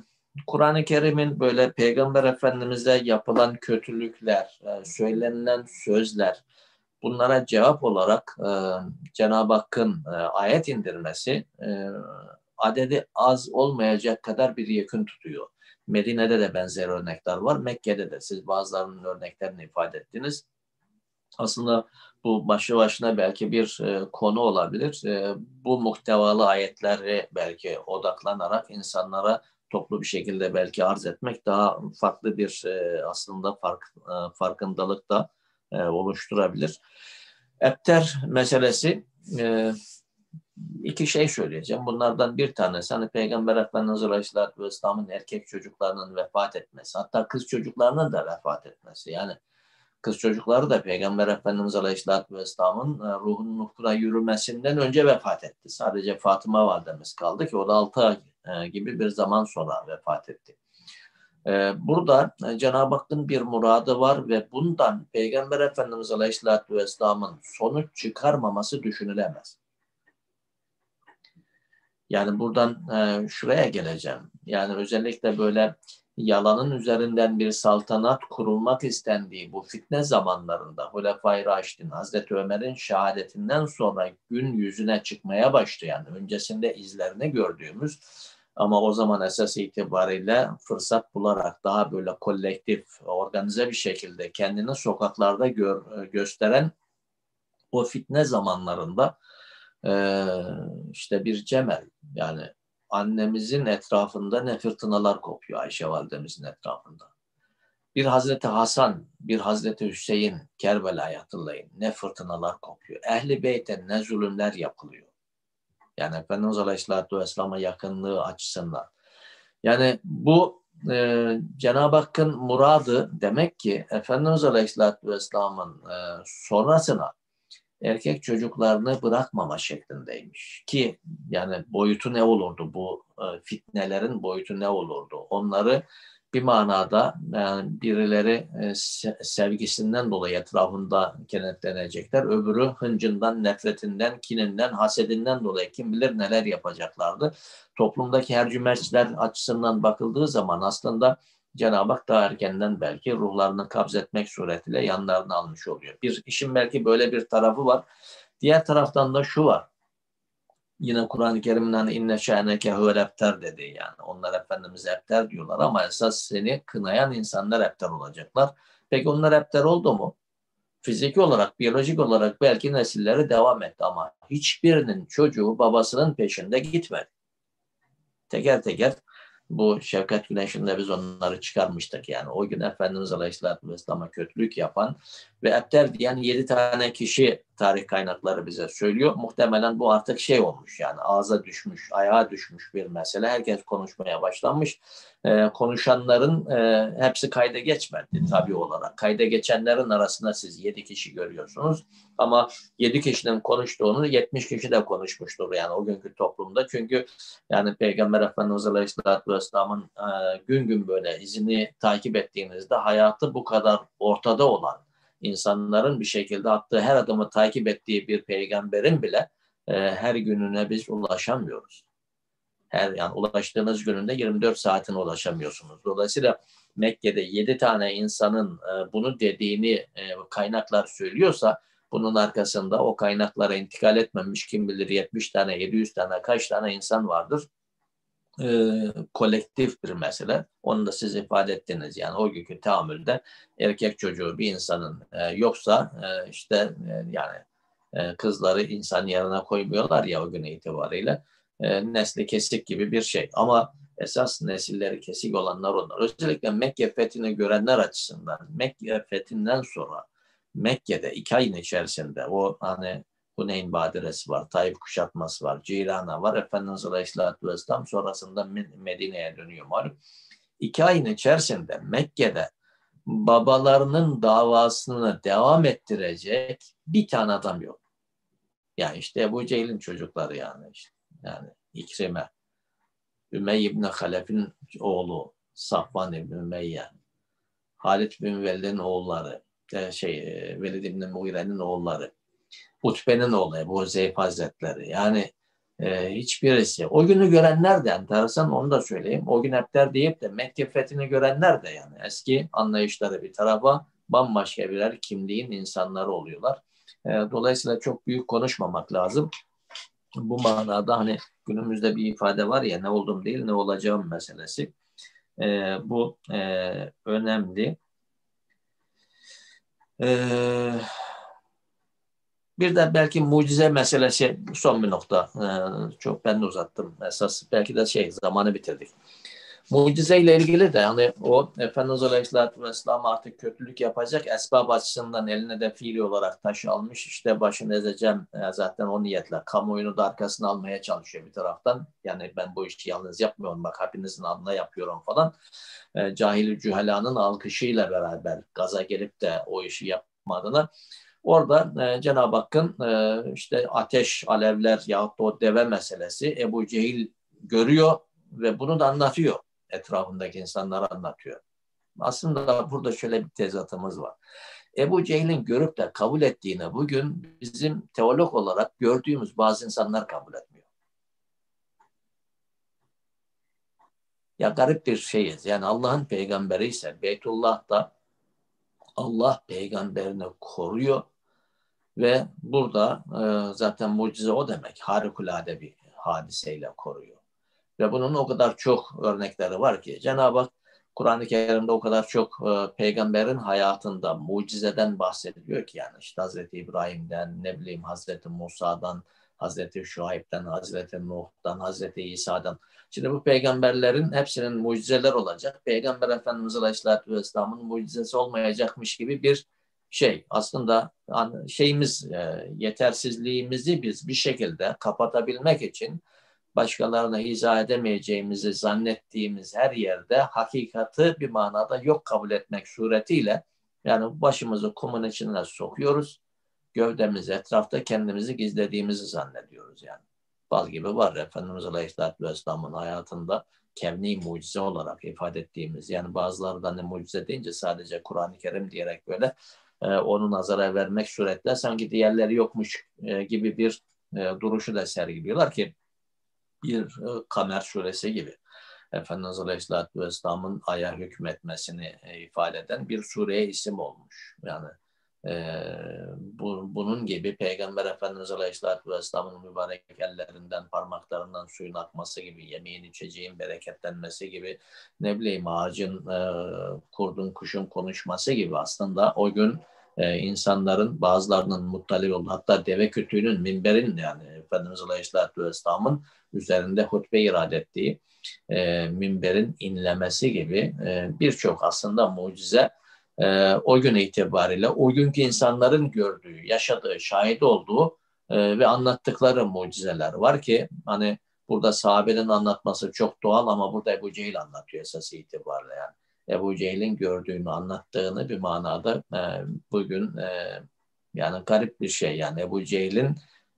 Kur'an-ı Kerim'in böyle Peygamber Efendimiz'e yapılan kötülükler, e, söylenilen sözler, bunlara cevap olarak e, Cenab-ı Hakk'ın e, ayet indirmesi e, adedi az olmayacak kadar bir yakın tutuyor. Medine'de de benzer örnekler var. Mekke'de de siz bazılarının örneklerini ifade ettiniz. Aslında bu başlı başına belki bir e, konu olabilir. E, bu muhtevalı ayetleri belki odaklanarak insanlara toplu bir şekilde belki arz etmek daha farklı bir e, aslında fark, e, farkındalık da e, oluşturabilir. Epter meselesi e, iki şey söyleyeceğim. Bunlardan bir tanesi hani Peygamber Efendimiz Aleyhisselatü Vesselam'ın erkek çocuklarının vefat etmesi, hatta kız çocuklarının da vefat etmesi. Yani kız çocukları da Peygamber Efendimiz Aleyhisselatü Vesselam'ın e, ruhun nufkuna yürümesinden önce vefat etti. Sadece Fatıma validemiz kaldı ki o da 6 ay e, gibi bir zaman sonra vefat etti. E, burada Cenab-ı Hakk'ın bir muradı var ve bundan Peygamber Efendimiz Aleyhisselatü Vesselam'ın sonuç çıkarmaması düşünülemez. Yani buradan şuraya geleceğim. Yani özellikle böyle yalanın üzerinden bir saltanat kurulmak istendiği bu fitne zamanlarında Hulefai Raşid'in Hazreti Ömer'in şehadetinden sonra gün yüzüne çıkmaya başlayan, öncesinde izlerini gördüğümüz ama o zaman esas itibariyle fırsat bularak daha böyle kolektif, organize bir şekilde kendini sokaklarda gör, gösteren o fitne zamanlarında işte bir cemel yani annemizin etrafında ne fırtınalar kopuyor Ayşe validemizin etrafında. Bir Hazreti Hasan, bir Hazreti Hüseyin Kerbela'yı hatırlayın. Ne fırtınalar kopuyor. Ehli beyte ne zulümler yapılıyor. Yani Efendimiz Aleyhisselatü Vesselam'a yakınlığı açısından. Yani bu e, Cenab-ı Hakk'ın muradı demek ki Efendimiz Aleyhisselatü Vesselam'ın e, sonrasına erkek çocuklarını bırakmama şeklindeymiş. Ki yani boyutu ne olurdu bu e, fitnelerin boyutu ne olurdu? Onları bir manada yani birileri e, sevgisinden dolayı etrafında kenetlenecekler. Öbürü hıncından, nefretinden, kininden, hasedinden dolayı kim bilir neler yapacaklardı. Toplumdaki her cümerçler açısından bakıldığı zaman aslında Cenab-ı Hak daha erkenden belki ruhlarını kabz etmek suretiyle yanlarını almış oluyor. Bir işin belki böyle bir tarafı var. Diğer taraftan da şu var. Yine Kur'an-ı Kerim'den hani inne şe'neke huvel ebter dedi yani. Onlar Efendimiz ebter diyorlar ama esas seni kınayan insanlar ebter olacaklar. Peki onlar ebter oldu mu? Fiziki olarak, biyolojik olarak belki nesilleri devam etti ama hiçbirinin çocuğu babasının peşinde gitmedi. Teker teker bu Şevket Güneş'inde biz onları çıkarmıştık yani. O gün Efendimiz Aleyhisselatü Vesselam'a kötülük yapan ve ebter diyen yedi tane kişi tarih kaynakları bize söylüyor. Muhtemelen bu artık şey olmuş yani ağza düşmüş, ayağa düşmüş bir mesele. Herkes konuşmaya başlamış. Ee, konuşanların e, hepsi kayda geçmedi tabii olarak. Kayda geçenlerin arasında siz yedi kişi görüyorsunuz. Ama yedi kişinin konuştuğunu yetmiş kişi de konuşmuştur yani o günkü toplumda. Çünkü yani Peygamber Efendimiz Aleyhisselatü Vesselam'ın e, gün gün böyle izini takip ettiğinizde hayatı bu kadar ortada olan insanların bir şekilde attığı her adımı takip ettiği bir peygamberin bile e, her gününe biz ulaşamıyoruz. Her yani ulaştığınız gününde 24 saatine ulaşamıyorsunuz. Dolayısıyla Mekke'de 7 tane insanın e, bunu dediğini e, kaynaklar söylüyorsa bunun arkasında o kaynaklara intikal etmemiş kim bilir 70 tane 700 tane kaç tane insan vardır e, kolektif bir mesele. Onu da siz ifade ettiniz. Yani o günkü tahammülde erkek çocuğu bir insanın e, yoksa e, işte e, yani e, kızları insan yerine koymuyorlar ya o gün itibariyle. E, nesli kesik gibi bir şey. Ama esas nesilleri kesik olanlar onlar. Özellikle Mekke fethini görenler açısından Mekke fethinden sonra Mekke'de iki ayın içerisinde o hani Huneyn Badiresi var, Tayyip kuşatması var, Cirana var. Efendimiz Aleyhisselatü Vesselam sonrasında Medine'ye dönüyor malum. İki ayın içerisinde Mekke'de babalarının davasını devam ettirecek bir tane adam yok. Yani işte Ebu Cehil'in çocukları yani. Işte. Yani İkrime, Ümeyye İbni Halef'in oğlu, Safvan İbni Ümeyye, Halit bin Velid'in oğulları, e, şey Velid İbni Mugire'nin oğulları. Utbe'nin oğlu Ebu Zeyf Hazretleri. Yani e, hiçbirisi. O günü görenler de enteresan onu da söyleyeyim. O gün hepler deyip de Mekke fethini görenler de yani eski anlayışları bir tarafa bambaşka birer kimliğin insanları oluyorlar. E, dolayısıyla çok büyük konuşmamak lazım. Bu manada hani günümüzde bir ifade var ya ne oldum değil ne olacağım meselesi. E, bu e, önemli. Eee bir de belki mucize meselesi son bir nokta. Ee, çok ben de uzattım. Esas belki de şey zamanı bitirdik. Mucize ile ilgili de yani o Efendimiz Aleyhisselatü Vesselam artık kötülük yapacak esbab açısından eline de fiili olarak taş almış. işte başını ezeceğim e, zaten o niyetle. Kamuoyunu da arkasına almaya çalışıyor bir taraftan. Yani ben bu işi yalnız yapmıyorum bak hepinizin adına yapıyorum falan. E, cahil cühelanın alkışıyla beraber gaza gelip de o işi yapmadığını Orada e, Cenab-ı Hakk'ın e, işte ateş, alevler yahut da o deve meselesi Ebu Cehil görüyor ve bunu da anlatıyor. Etrafındaki insanlara anlatıyor. Aslında burada şöyle bir tezatımız var. Ebu Cehil'in görüp de kabul ettiğini bugün bizim teolog olarak gördüğümüz bazı insanlar kabul etmiyor. Ya garip bir şeyiz. Yani Allah'ın peygamberi ise Beytullah'ta Allah peygamberini koruyor ve burada e, zaten mucize o demek. Harikulade bir hadiseyle koruyor. Ve bunun o kadar çok örnekleri var ki Cenab-ı Hak Kur'an-ı Kerim'de o kadar çok e, peygamberin hayatında mucizeden bahsediyor ki yani işte Hazreti İbrahim'den, ne bileyim Hazreti Musa'dan, Hazreti Şuayb'den, Hazreti Nuh'dan, Hazreti İsa'dan. Şimdi bu peygamberlerin hepsinin mucizeler olacak. Peygamber Efendimiz Aleyhisselatü Vesselam'ın mucizesi olmayacakmış gibi bir şey. Aslında şeyimiz, e, yetersizliğimizi biz bir şekilde kapatabilmek için başkalarına izah edemeyeceğimizi zannettiğimiz her yerde hakikati bir manada yok kabul etmek suretiyle yani başımızı kumun içine sokuyoruz. Gövdemizi etrafta kendimizi gizlediğimizi zannediyoruz yani. Bal gibi var Efendimiz Aleyhisselatü Vesselam'ın hayatında kevni mucize olarak ifade ettiğimiz yani bazıları da ne mucize deyince sadece Kur'an-ı Kerim diyerek böyle e, onu nazara vermek suretle sanki diğerleri yokmuş e, gibi bir e, duruşu da sergiliyorlar ki bir e, Kamer suresi gibi. Efendimiz Aleyhisselatü Vesselam'ın aya hükmetmesini e, ifade eden bir sureye isim olmuş. Yani e, bu, bunun gibi Peygamber Efendimiz Aleyhisselatü Vesselam'ın mübarek ellerinden, parmaklarından suyun akması gibi, yemeğin içeceğin bereketlenmesi gibi, ne bileyim ağacın, e, kurdun, kuşun konuşması gibi aslında o gün e, insanların bazılarının muttali oldu. Hatta deve kütüğünün, minberin yani Efendimiz Aleyhisselatü Vesselam'ın üzerinde hutbe irade ettiği e, minberin inlemesi gibi e, birçok aslında mucize e, o gün itibariyle o günkü insanların gördüğü, yaşadığı, şahit olduğu e, ve anlattıkları mucizeler var ki hani burada sahabenin anlatması çok doğal ama burada Ebu Cehil anlatıyor esas itibariyle yani. Ebu Cehil'in gördüğünü, anlattığını bir manada e, bugün e, yani garip bir şey yani Ebu Cehil'in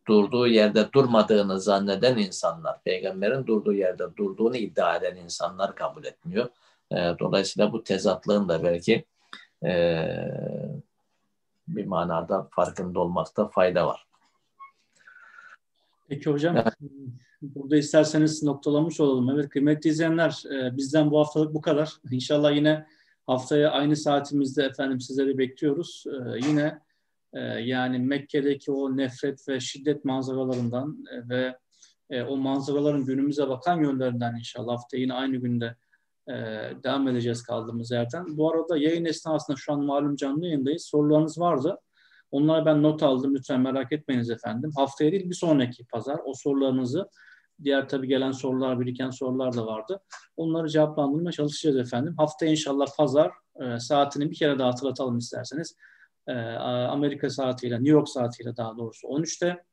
durduğu yerde durmadığını zanneden insanlar, peygamberin durduğu yerde durduğunu iddia eden insanlar kabul etmiyor. E, dolayısıyla bu tezatlığın da belki e, bir manada farkında olmakta fayda var. Peki hocam, evet. burada isterseniz noktalamış olalım. Evet kıymetli izleyenler, bizden bu haftalık bu kadar. İnşallah yine haftaya aynı saatimizde efendim sizleri bekliyoruz. Yine yani Mekke'deki o nefret ve şiddet manzaralarından ve o manzaraların günümüze bakan yönlerinden inşallah haftaya yine aynı günde e, devam edeceğiz kaldığımız yerden. Bu arada yayın esnasında şu an malum canlı yayındayız. Sorularınız vardı. Onlara ben not aldım. Lütfen merak etmeyiniz efendim. Haftaya değil bir sonraki pazar o sorularınızı diğer tabi gelen sorular, biriken sorular da vardı. Onları cevaplandırmaya çalışacağız efendim. Haftaya inşallah pazar e, saatini bir kere daha hatırlatalım isterseniz. E, Amerika saatiyle, New York saatiyle daha doğrusu 13'te,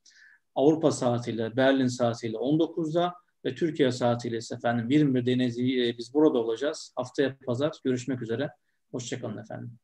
Avrupa saatiyle, Berlin saatiyle 19'da, ve Türkiye saatiyle ise efendim 21'de yine biz burada olacağız. Haftaya pazar görüşmek üzere. Hoşçakalın efendim.